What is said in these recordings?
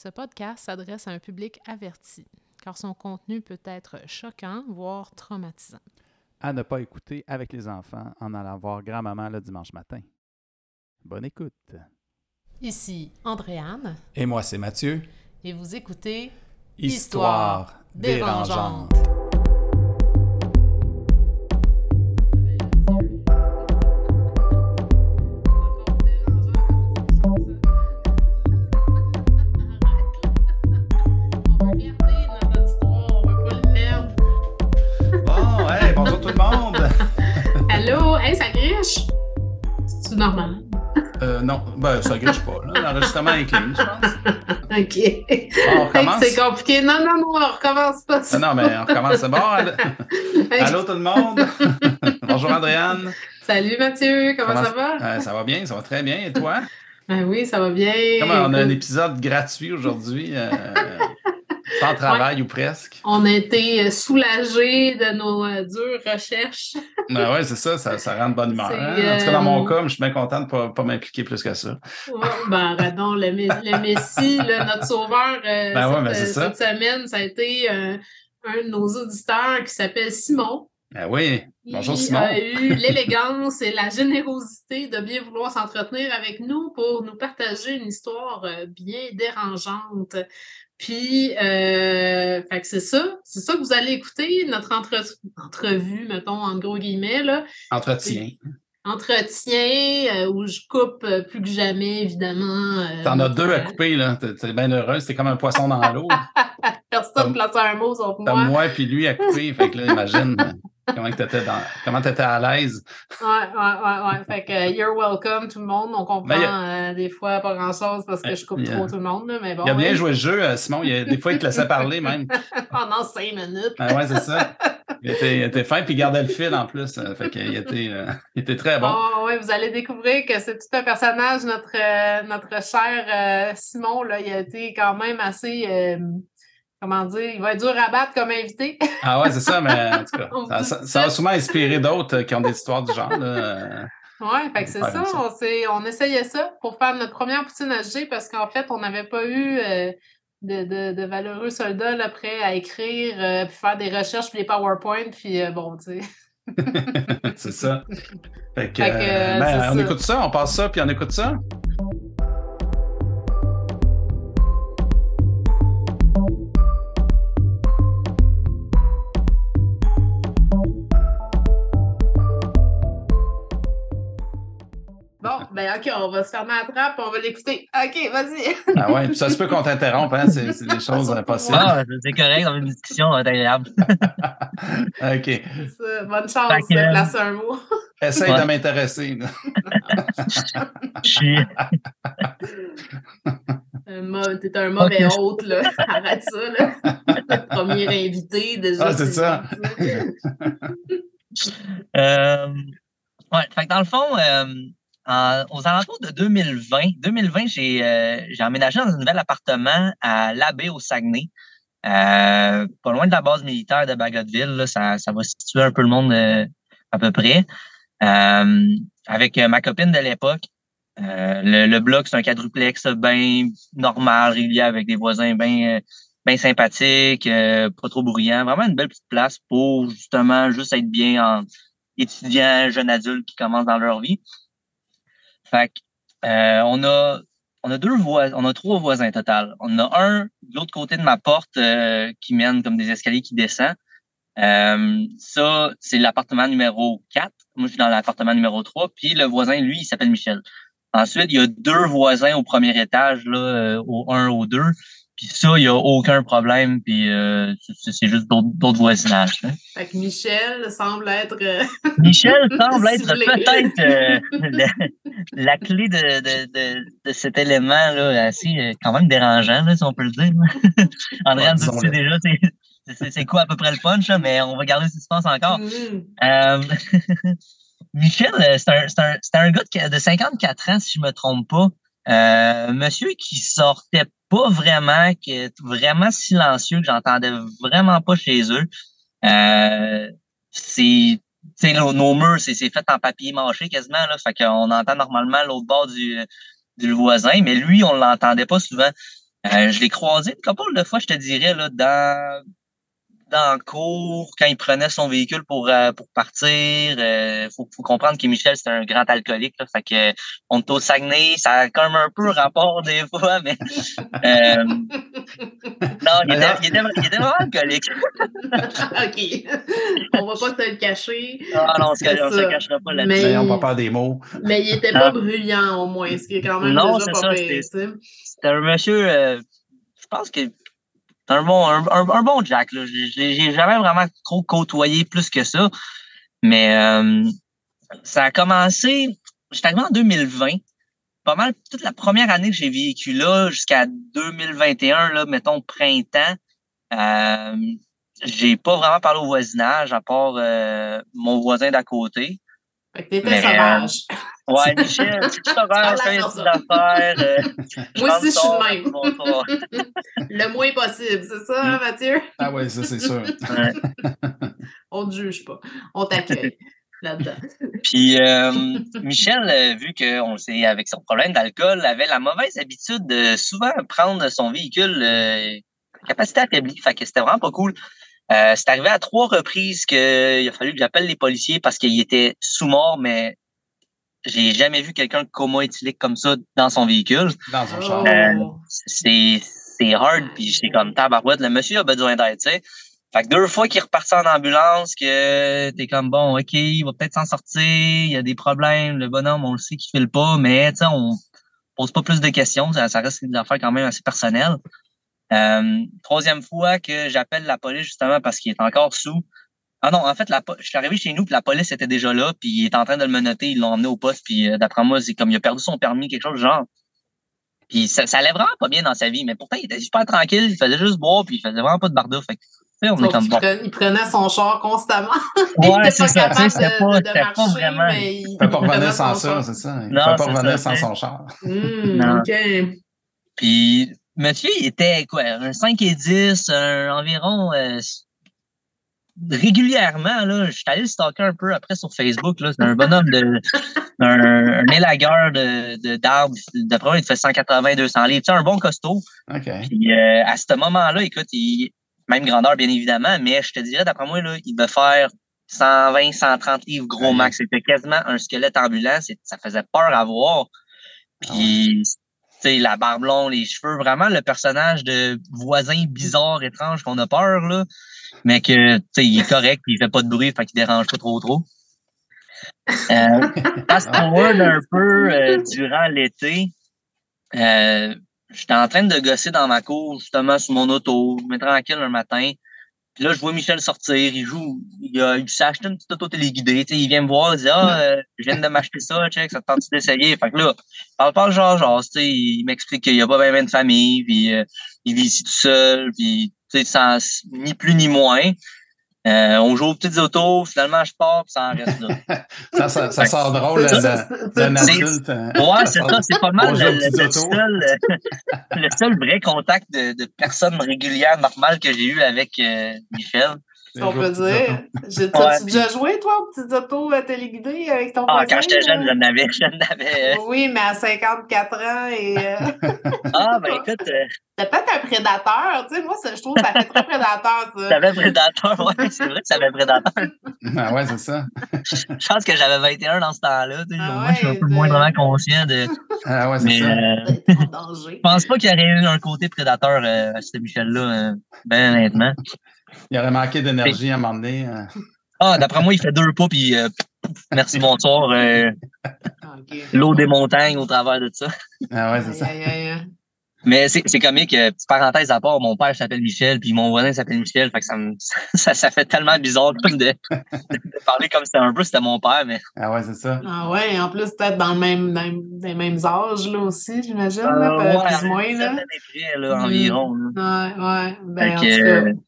Ce podcast s'adresse à un public averti, car son contenu peut être choquant, voire traumatisant. À ne pas écouter avec les enfants en allant voir grand-maman le dimanche matin. Bonne écoute. Ici Andréane. Et moi, c'est Mathieu. Et vous écoutez Histoire, dérangeante. Ben, ça griche pas. là. L'enregistrement est clean, je pense. OK. Bon, on recommence? C'est compliqué. Non, non, non, on recommence pas Ah ça. non, mais on recommence. C'est bon. Allô, tout le monde. bonjour, Andréane. Salut Mathieu, comment, ça va? Euh, ça va bien, ça va très bien. Et toi? Ben oui, ça va bien. Comment on a un épisode gratuit aujourd'hui, euh, sans travail ou presque. On a été soulagés de nos euh, dures recherches. Ben ouais, c'est ça, ça, ça rend de bonne humeur. Hein. En tout cas, dans mon euh, cas, je suis bien content de ne pas, pas m'impliquer plus que ça. Ouais, ben, pardon, le, Mes- le Messie, notre sauveur, euh, Ben ouais, cette, ben ça. cette semaine, ça a été euh, un de nos auditeurs qui s'appelle Simon. Ben oui, bonjour Il Simon. a eu l'élégance et la générosité de bien vouloir s'entretenir avec nous pour nous partager une histoire euh, bien dérangeante. Puis, euh, fait que c'est ça. C'est ça que vous allez écouter, notre entre- entrevue, mettons, en gros guillemets, là. Entretien. Entretien euh, où je coupe euh, plus que jamais, évidemment. euh, T'en as deux à couper, là. T'es bien heureuse. T'es comme un poisson dans l'eau. Personne ne place un mot sauf T'as moi. moi puis lui à couper. Fait que là, imagine euh, comment dans... comment t'étais à l'aise. Ouais, ouais, ouais, ouais. Fait que euh, you're welcome, tout le monde. On comprend il y euh, des fois pas grand-chose parce que je coupe Il a- trop tout le monde, là, mais bon. il a bien ouais. joué le jeu, Simon. Il a- des fois, il te laissait parler même. Pendant cinq minutes. Ah ouais, c'est ça. Il était, il était fin puis il gardait le fil en plus. Fait qu'il était, euh, il était très bon. Oh, vous allez découvrir que c'est tout un personnage, notre, euh, notre cher euh, Simon, là, il a été quand même assez, comment dire, il va être dur à battre comme invité. Ah ouais, c'est ça, mais en tout cas, ça, dit ça, tout ça a ça. sûrement inspiré d'autres euh, qui ont des histoires du genre. là. Ouais, fait que c'est ça, on, essayait ça pour faire notre première poutine HG parce qu'en fait, on n'avait pas eu euh, de, de, de valeureux soldats là, prêts à écrire, euh, puis faire des recherches, puis les PowerPoint, puis euh, bon, tu sais. c'est ça. Fait que, Fait que, ben, on ça. écoute ça, on passe ça, puis on écoute ça. Ben ok, on va se fermer la trappe, on va l'écouter. Ok, vas-y. Ah ouais, puis ça se peut qu'on t'interrompe, hein, c'est c'est des choses euh, possibles. Ah, c'est correct, dans une discussion, ça être agréable. OK. C'est ça. Bonne chance que- de placer un mot. Essaye Ouais. de m'intéresser. suis. T'es un mauvais hôte, là. Arrête ça, là. Le premier invité, déjà. Ah, c'est ça. Euh, ouais, fait que dans le fond, euh, en- aux alentours de 2020, 2020, j'ai euh, j'ai emménagé dans un nouvel appartement à l'Abbé au Saguenay. Euh, pas loin de la base militaire de Bagotville, là, ça, ça va situer un peu le monde euh, à peu près. Euh, avec euh, ma copine de l'époque. Euh, le, le bloc, c'est un quadruplex bien normal, régulier, avec des voisins bien bien sympathiques, pas trop bruyants. Vraiment une belle petite place pour justement juste être bien en étudiant, jeune adulte qui commencent dans leur vie. Fait euh, on a on a deux on a trois voisins total. On a un de l'autre côté de ma porte euh, qui mène comme des escaliers qui descend. Euh, ça, c'est l'appartement numéro 4. Moi, je suis dans l'appartement numéro 3. Puis le voisin, lui, il s'appelle Michel. Ensuite, il y a deux voisins au premier étage, là, euh, au 1, au 2. Puis ça, il n'y a aucun problème. Puis euh, c'est juste d'autres d'autres voisinages. hein. Fait que Michel semble être. euh, Michel semble être peut-être euh, la, la clé de, de, de, de cet élément là, assez euh, quand même dérangeant, là, si on peut le dire. André, Ouais, tu sais déjà c'est- c'est c'est quoi à peu près le punch, là, mais on va garder le suspense encore. mm, Euh, Michel, euh, c'est un, c'est un, c'est un gars de, de 54 ans, si je me trompe pas. Euh, monsieur qui sortait pas vraiment, qui est vraiment silencieux, que j'entendais vraiment pas chez eux. Euh, c'est nos, murs, c'est c'est fait en papier mâché quasiment, là. Fait qu'on entend normalement l'autre bord du, du voisin, mais lui, on l'entendait pas souvent. Euh, je l'ai croisé une couple de fois, je te dirais, là, dans, dans le cours, quand il prenait son véhicule pour, euh, pour partir. Il faut, faut comprendre que Michel, c'est un grand alcoolique. Là, fait que on est au Saguenay, ça a comme un peu rapport des fois, mais euh, non, il était, il, était, il était vraiment alcoolique. OK. On va pas te le cacher. Non, non, on se, on se ça. cachera pas Mais- là-dessus. N'ayons pas des mots. Mais il était pas bruyant, au moins, ce qui est quand même Non, déjà pas ça. C'était un monsieur, euh, je pense que un bon, un, un- un bon Jack. Là. J'ai jamais vraiment trop côtoyé plus que ça. Mais euh, ça a commencé, j'étais arrivé en 2020. Pas mal toute la première année que j'ai vécu là, jusqu'à 2021, là, mettons printemps. Euh, j'ai pas vraiment parlé au voisinage, à part euh, mon voisin d'à côté. Fait que t'étais sauvage. Ouais, Michel, c'est tout à fais des affaires. euh, Moi aussi, je suis de même. Le moins possible, c'est ça, Mm. hein, Mathieu? Ah ouais, ça c'est sûr. On te juge pas. On t'accueille là-dedans. Puis euh, Michel, euh, vu qu'on le sait, avec son problème d'alcool, avait la mauvaise habitude de souvent prendre son véhicule euh, capacité affaiblie. Fait que c'était vraiment pas cool. Euh, c'est arrivé à trois reprises qu'il a fallu que j'appelle les policiers parce qu'il était sous mort, mais j'ai jamais vu quelqu'un de coma éthylique comme ça dans son véhicule. Dans son char. Oh. C'est c'est hard, puis j'étais comme tabarouette. Le monsieur a besoin d'aide, tu sais. Fait que deux fois qu'il est reparti en ambulance, que t'es comme bon, ok, il va peut-être s'en sortir, il y a des problèmes, le bonhomme, on le sait qu'il file pas, mais tu sais, on pose pas plus de questions, ça, ça reste des affaires quand même assez personnelles. Euh, troisième fois que j'appelle la police justement parce qu'il est encore sous. Ah non, en fait, la, je suis arrivé chez nous, puis la police était déjà là, puis il est en train de le menotter, ils l'ont emmené au poste, puis euh, d'après moi, c'est comme il a perdu son permis, quelque chose du genre. Puis ça, ça allait vraiment pas bien dans sa vie, mais pourtant, il était super tranquille, il faisait juste boire, puis il faisait vraiment pas de barda. Fait que, tu sais, on est comme bon. il prenait son char constamment. il Ouais, était c'est pas ça, tu sais, capable c'était de- pas, de c'était pas marcher, vraiment. mais il, ne peut pas revenir sans ça, c'est ça. Il ne Non, peut pas revenir ça, sans son char. Non. OK. Puis, monsieur, il était quoi, un 5 et 10, un, environ euh, régulièrement, là, je suis allé le stalker un peu après sur Facebook. là. C'est un bonhomme de un, un élagueur de, de, d'arbres. D'après moi, il fait 180-200 livres. C'est un bon costaud. OK. Puis euh, à ce moment-là, écoute, il, même grandeur, bien évidemment, mais je te dirais, d'après moi, là, il devait faire 120, 130 livres gros max. C'était quasiment un squelette ambulant. C'est- Ça faisait peur à voir. Puis, tu sais, la barbe longue, les cheveux, vraiment le personnage de voisin bizarre, étrange qu'on a peur, là. Mais que, tu sais, il est correct, puis il fait pas de bruit, fait qu'il dérange pas trop trop. Euh, fast forward un peu euh, durant l'été, euh, j'étais en train de gosser dans ma cour, justement, sur mon auto, je me tranquille un matin. Puis là, je vois Michel sortir, il joue, il, a, il s'est acheté une petite auto téléguidée, tu sais, il vient me voir, il dit Ah, euh, je viens de m'acheter ça, check, ça te tente d'essayer? Fait que là, parle pas genre, genre, tu sais, il m'explique qu'il y a pas bien de famille, puis euh, il vit ici tout seul, puis tu sais, sans ni plus ni moins. Euh, on joue aux petites autos, finalement, je pars, puis ça en reste là. Ça, ça, ça sort drôle d'un c'est- adulte. hein. Ouais, c'est ça, c'est pas mal le, le seul, euh, le seul vrai contact de, de personne régulière, normale que j'ai eu avec euh, Michel. Si on peut dire. J'ai- Ouais, T'as-tu puis- déjà joué, toi, aux petites autos euh, téléguidées avec ton Ah, quand j'étais jeune, j'en avais, j'en avais. euh, Oui, mais à 54 ans et euh, Ah, ben écoute, euh, t'es peut-être un prédateur. Tu sais, moi, ça, je trouve que ça fait très prédateur, ça. t'avais prédateur, ouais, c'est vrai que ça avait prédateur. Ah ouais, c'est ça. Je pense que j'avais 21 dans ce temps-là. tu sais, Ah moi, je suis un peu moins vraiment conscient de. Ah ouais, c'est ça. euh, en danger. je pense pas qu'il y aurait eu un côté prédateur euh, à ce Michel-là, euh, ben honnêtement. Il aurait manqué d'énergie à un moment donné. euh. Ah, d'après moi, il fait deux pas, puis euh, merci, bonsoir. euh. L'eau des montagnes au travers de ça. Ah ouais, c'est ça. Aïe, aïe, aïe. Mais c'est c'est comique, euh, petite parenthèse à part, mon père s'appelle Michel, puis mon voisin s'appelle Michel, fait que ça, me, ça, ça fait tellement bizarre de, de parler comme c'était un peu, c'était mon père, mais Ah ouais, c'est ça. Ah ouais, en plus, peut-être dans le même, même, les mêmes âges, là, aussi, j'imagine, Euh, ouais, plus ou moins, là. près, là, Mm. environ. là. Ouais, ouais. Ben, en Fait tout que, cas.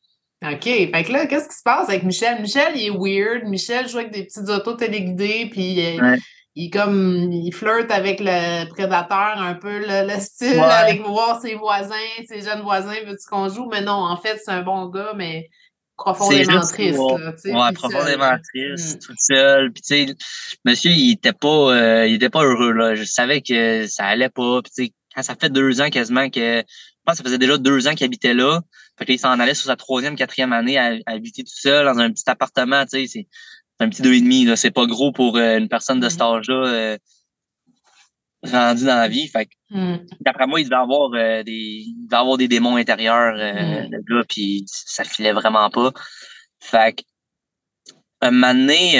OK. Fait que là, qu'est-ce qui se passe avec Michel? Michel, il est weird. Michel joue avec des petites autos téléguidées, puis Ouais. il comme il flirte avec le prédateur un peu, le, le style, Ouais. avec voir ses voisins, ses jeunes voisins, veux-tu qu'on joue? Mais non, en fait, c'est un bon gars, mais profondément triste. ouais. profondément triste, Mm. tout seul. Puis tu sais, monsieur, il était pas, euh, il était pas heureux là. Je savais que ça allait pas. Puis tu sais, quand ça fait deux ans quasiment que, je pense que ça faisait déjà deux ans qu'il habitait là. Fait qu'il s'en allait sur sa troisième, quatrième année à, à habiter tout seul dans un petit appartement, tu sais, c'est un petit deux et demi, là. C'est pas gros pour euh, une personne de cet Mhm. âge-là euh, rendue dans la vie. Fait que, Hmm. d'après moi, il devait avoir euh, des. Il devait avoir des démons intérieurs, Mm. le gars, puis ça filait vraiment pas. Fait que un moment donné,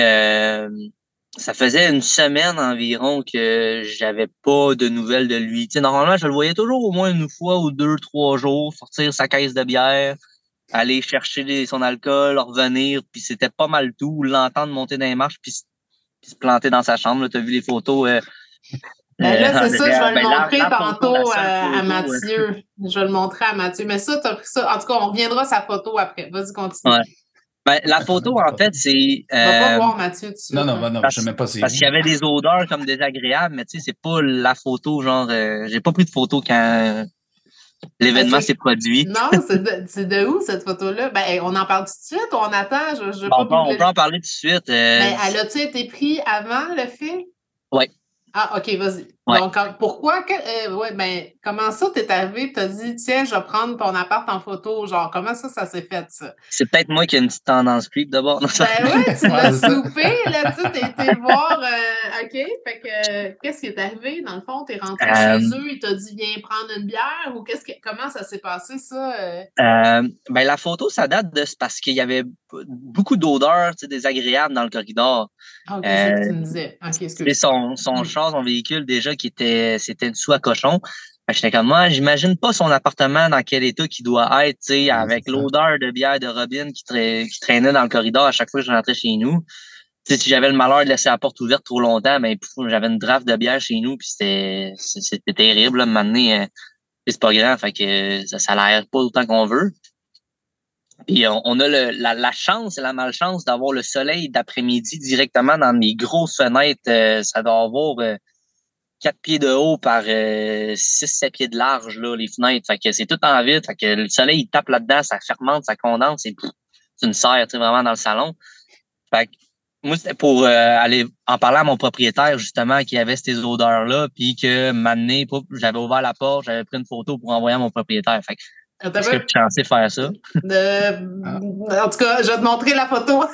ça faisait une semaine environ que j'avais pas de nouvelles de lui. Tu sais, normalement, je le voyais toujours au moins une fois ou deux, trois jours, sortir sa caisse de bière, aller chercher des- son alcool, revenir, puis c'était pas mal tout. L'entendre monter dans les marches, puis, se- planter dans sa chambre. Tu as vu les photos. euh, Ben là, euh, c'est ça, je vais ben, le la- montrer la tantôt euh, à Mathieu. Je vais le montrer à Mathieu. Mais ça, t'as pris ça. En tout cas, on reviendra à sa photo après. Vas-y, continue. Ouais. Ben, la photo, en fait, c'est. On va pas euh, voir Mathieu dessus. Non, non, ben non, Parce- je sais même pas c'est Parce qu'il y avait des odeurs comme désagréables, mais tu sais, c'est pas la photo, genre, euh, j'ai pas pris de photo quand euh, l'événement c'est- s'est produit. Non, c'est de, où cette photo-là? Ben, on en parle tout de suite ou on attend? Je, je Bon, pas on, peut en parler tout de suite. euh, Ben, elle a-tu été prise avant le fait? Ouais. Ah, OK, vas-y. Ouais. Donc, pourquoi? que- euh, ouais, ben, comment ça, t'es arrivé? T'as dit, tiens, je vais prendre ton appart en photo? Genre, comment ça, ça s'est fait, ça? c'est peut-être moi qui ai une petite tendance creep d'abord. Ben ouais, tu ça. soupé, là, tu sais, t'es été voir, euh, OK, fait que, euh, qu'est-ce qui est arrivé, dans le fond? T'es rentré Euh, chez eux, il t'a dit, viens prendre une bière, ou qu'est-ce que, comment ça s'est passé, ça? euh? Euh, ben, la photo, ça date de parce qu'il y avait beaucoup d'odeurs tu sais, désagréables dans le corridor. Ah, OK, c'est ce que tu Euh, me disais. OK, son, son Mm. char, son véhicule déjà qui était c'était une soie cochon. J'étais comme moi, j'imagine pas son appartement dans quel état qu'il doit être, tu sais, Ouais, avec l'odeur de bière de Robin qui, tra- qui traînait dans le corridor à chaque fois que je rentrais chez nous. Tu sais, si j'avais le malheur de laisser la porte ouverte trop longtemps, ben j'avais une draft de bière chez nous, puis c'était terrible. Là, maintenant, c'est pas grand, fait que ça, ça l'aère pas autant qu'on veut. Puis on, on a le, la, la chance et la malchance d'avoir le soleil d'après-midi directement dans les grosses fenêtres. Euh, ça doit avoir euh, 4 pieds de haut par euh, 6-7 pieds de large, là, les fenêtres. Fait que c'est tout en vide. Fait que le soleil, il tape là-dedans, ça fermente, ça condense, et pff, c'est une serre, tu vraiment dans le salon. Fait que moi, c'était pour euh, aller en parler à mon propriétaire, justement, qui avait ces odeurs-là, puis que m'amener, j'avais ouvert la porte, j'avais pris une photo pour envoyer à mon propriétaire. Fait que Attends, je suis chancé de faire ça? En tout cas, je vais te montrer la photo.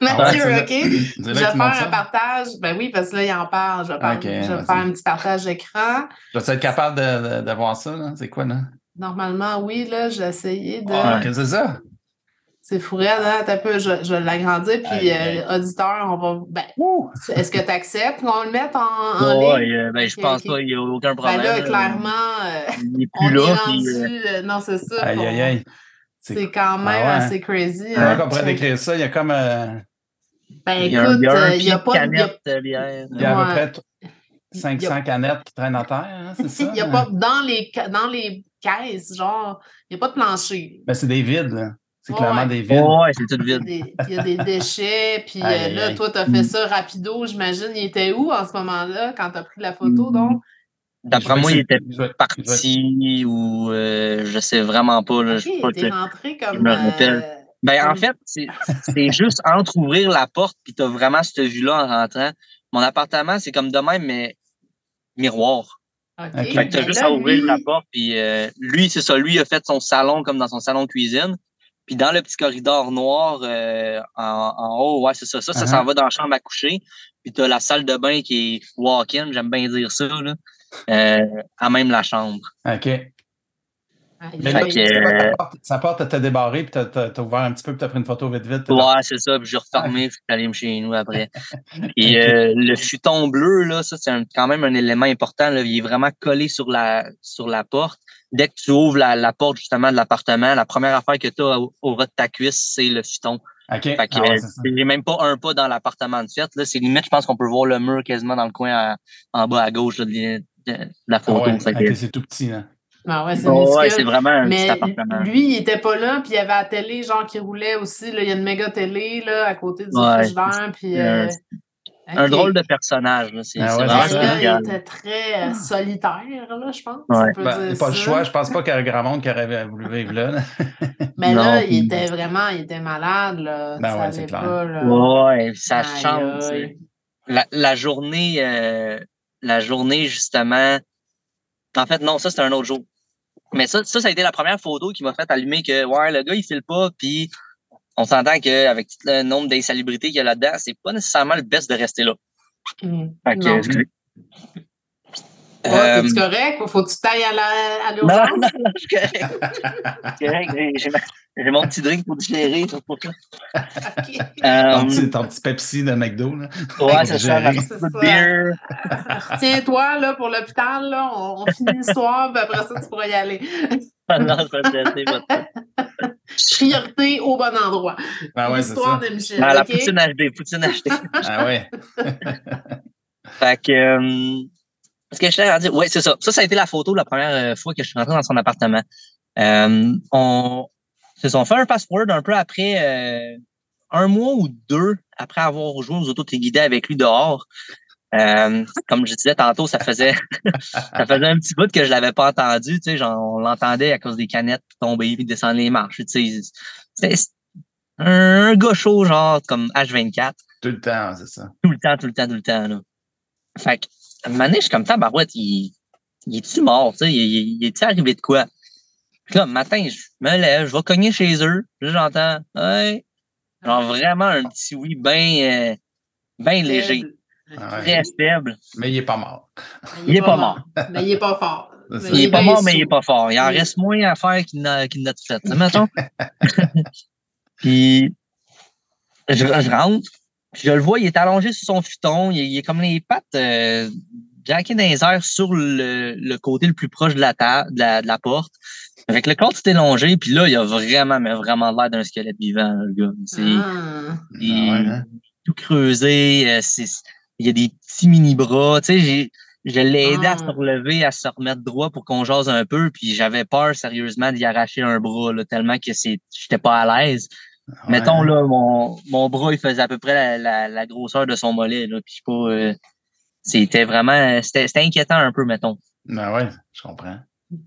Mathieu, Ah ouais, OK? Je vais que tu faire un ça? partage. Ben oui, parce que là, il en parle. Je vais, je faire un petit partage d'écran. Je vais être capable de, de, de voir ça, là? C'est quoi, là? Normalement, oui, là, j'ai essayé de. Ah, qu'est-ce que c'est ça? C'est fourré, hein? Un peu, je, je vais l'agrandir. Puis, euh, auditeur, on va. Ben, est-ce que tu acceptes qu'on le mette en, en Ouais, ligne? euh, ben, je pense pas, il n'y a aucun Ben problème. là, là. clairement, euh, Il est on plus est là. rendu. puis, euh, euh, non, c'est ça. Aïe, aïe, aïe. C'est quand même Ah ouais. assez crazy. Comment hein. qu'on pourrait décrire ça? Il y a comme. euh, Ben il y a un, écoute, il euh, n'y a pas de. il y a- canette de bière. il y a à peu près t- Il y 500 a- canettes qui traînent à terre, hein, c'est ça? Il n'y a pas dans les, dans les caisses, genre, il n'y a pas de plancher. Ben, c'est des vides, là. C'est clairement ouais. des vides. Ouais, c'est tout Il y a vide. des, il y a des déchets, puis euh, là, aïe. toi, tu as fait ça rapido, j'imagine. Il était où en ce moment-là quand tu as pris la photo, Mm. donc? D'après Je moi, il était je je parti ou euh, je sais vraiment pas. Là, Ok, je sais pas t'es que- rentré comme. me rappelle. euh, Ben, en fait, c'est c'est juste entre ouvrir la porte puis t'as vraiment cette vue-là en rentrant. Mon appartement, c'est comme de même, mais miroir. ok, Fait que t'as juste là, à ouvrir lui- la porte, puis euh, lui, c'est ça, lui il a fait son salon comme dans son salon de cuisine. Puis dans le petit corridor noir euh, en, en haut, ouais, c'est ça. Ça, ça Uh-huh. s'en va dans la chambre à coucher. Puis t'as la salle de bain qui est walk-in, j'aime bien dire ça, là. Euh, à même la chambre. OK. Mais là, aïe. que- c'est quoi, ta porte- sa porte t'a débarré, puis t'as- t'as t'as ouvert un petit peu, puis t'as pris une photo vite, vite. t'as- Ouais, c'est ça. Puis j'ai refermé, puis je suis allé me chez nous après. Euh, le futon bleu, là, ça, c'est un- quand même un élément important. Là. Il est vraiment collé sur la sur la porte. Dès que tu ouvres la, la porte justement de l'appartement, la première affaire que tu as au, au ras de ta cuisse, c'est le futon. OK. Fait que Ah ouais, euh, c'est ça. j'ai même pas un pas dans l'appartement de fait. Là. C'est limite, je pense qu'on peut voir le mur quasiment dans le coin à- en bas à gauche là, de, de- de la Ah photo. ouais, Fait que- OK, c'est tout petit, là. Ah ouais, c'est Ouais, minuscule. c'est vraiment un petit Mais appartement. lui, il était pas là, puis il y avait la télé, genre, qui roulait aussi. Là. Il y a une méga télé, là, à côté du Ouais, frigidaire, puis... euh, euh, Un ok. drôle de personnage. C'est Ah ouais, il était très euh, solitaire, là, je pense. Ouais. peut Ben, dire pas le choix. Je pense pas qu'il y aurait grand monde qui aurait voulu vivre là. là. Mais Non, là, il était vraiment, il était malade, là. Ben ça ouais, allait c'est clair. pas, là. Ouais, ça Aïe, change. aïe. c'est- La, la journée, euh, la journée justement. En fait, non, ça c'est un autre jour. Mais ça, ça, ça a été la première photo qui m'a fait allumer que, ouais, le gars, il file pas, puis on s'entend qu'avec tout le nombre d'insalubrités qu'il y a là-dedans, c'est pas nécessairement le best de rester là. Mm. Fait que. Ouais, Euh, T'es-tu correct? ou Faut que tu tailles à la- à non, non, l'urgence? non, je suis correct. Je suis correct. J'ai- mon petit drink pour digérer. c'est pour ça. Ok. Ton petit, ton petit Pepsi de McDo, là. ouais, c'est ça. C'est ça. Retiens-toi là, pour l'hôpital, là, on, on finit l'histoire, puis après ça, tu pourras y aller. non, je vais te laisser, votre- Priorité au bon endroit. Ah ouais, c'est L'histoire ça. de Michel. Ah, la ok? poutine HD, poutine HD. Ah ouais. Fait que, euh, ce que je à dire, ouais, c'est ça. Ça, ça a été la photo la première euh, fois que je suis rentré dans son appartement. Euh, on, c'est on fait un password un peu après, euh, un mois ou deux après avoir joué aux autos guidés avec lui dehors. Euh, comme je disais tantôt, ça faisait, ça faisait un petit bout que je l'avais pas entendu, tu sais, genre, on l'entendait à cause des canettes tomber puis descendre les marches, tu sais. Un gars chaud, genre, comme H24 Tout le temps, c'est ça. tout le temps, tout le temps, tout le temps. Là. Fait que, à un moment donné, je suis comme tabarouette, il, il est-tu mort, tu sais, il, est-tu arrivé de quoi? Puis là, le matin, je me lève, je vais cogner chez eux, là, j'entends, ouais, genre vraiment un petit oui bien ben léger, ouais. très faible. Mais il est pas mort. Il est pas mort. Mais il est pas fort. Il est pas mort, mais il est sous. pas fort. Il en Oui. reste moins à faire qu'il n'a qu'il n'a tout fait. mettons. puis, je, je rentre, puis je le vois, il est allongé sur son futon, il, il est comme les pattes euh, jackées dans les airs sur le, le côté le plus proche de la, ta- de la, de la porte. Avec le corps tout élongé, puis là, il a vraiment, mais vraiment l'air d'un squelette vivant, le gars. C'est Ah. il- Ah ouais, hein? tout creusé, euh, c'est- il y a des petits mini-bras. Tu sais, j'ai, je l'ai aidé à Ah. se relever, à se remettre droit pour qu'on jase un peu, puis j'avais peur sérieusement d'y arracher un bras, là, tellement que c'est, j'étais pas à l'aise. Ouais. Mettons, là, mon, mon bras, il faisait à peu près la, la, la grosseur de son mollet, là, puis pas, euh, c'était vraiment, c'était, c'était inquiétant un peu, mettons. Ben ouais, je comprends.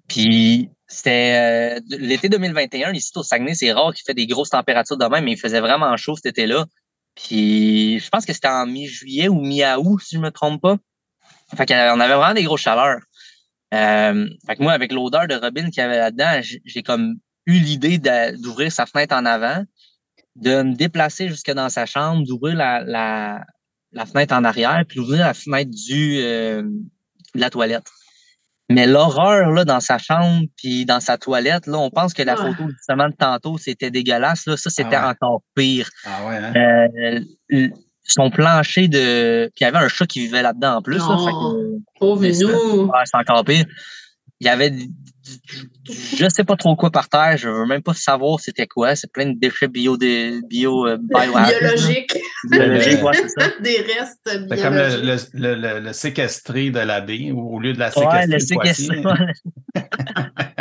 Puis c'était euh, l'été 2021, ici au Saguenay, c'est rare qu'il fait des grosses températures de même, mais il faisait vraiment chaud cet été-là. Puis je pense que c'était en mi-juillet ou mi-août, si je me trompe pas. Fait qu'on avait vraiment des grosses chaleurs. Euh, fait que moi, avec l'odeur de Robin qu'il y avait là-dedans, j'ai comme eu l'idée d'ouvrir sa fenêtre en avant, de me déplacer jusque dans sa chambre, d'ouvrir la, la, la fenêtre en arrière, puis d'ouvrir la fenêtre du euh, de la toilette. Mais l'horreur là dans sa chambre puis dans sa toilette, là, on pense que la Ouais. photo justement de tantôt c'était dégueulasse. Là, ça c'était Ah ouais. encore pire. Ah ouais, hein? Euh, son plancher de, puis il y avait un chat qui vivait là-dedans en plus. Là, fait que- Pauvre nous. C'est encore pire. Il y avait du- du- je sais pas trop quoi par terre, je veux même pas savoir c'était quoi. C'est plein de déchets bio de bio euh, biohazard. Biologique. Biologique, ouais, c'est ça. Des restes C'est comme le, biologiques. le, le, le, le séquestré de l'abbé, ou au lieu de la Ouais, séquestrer le de Poitiers. séquestré.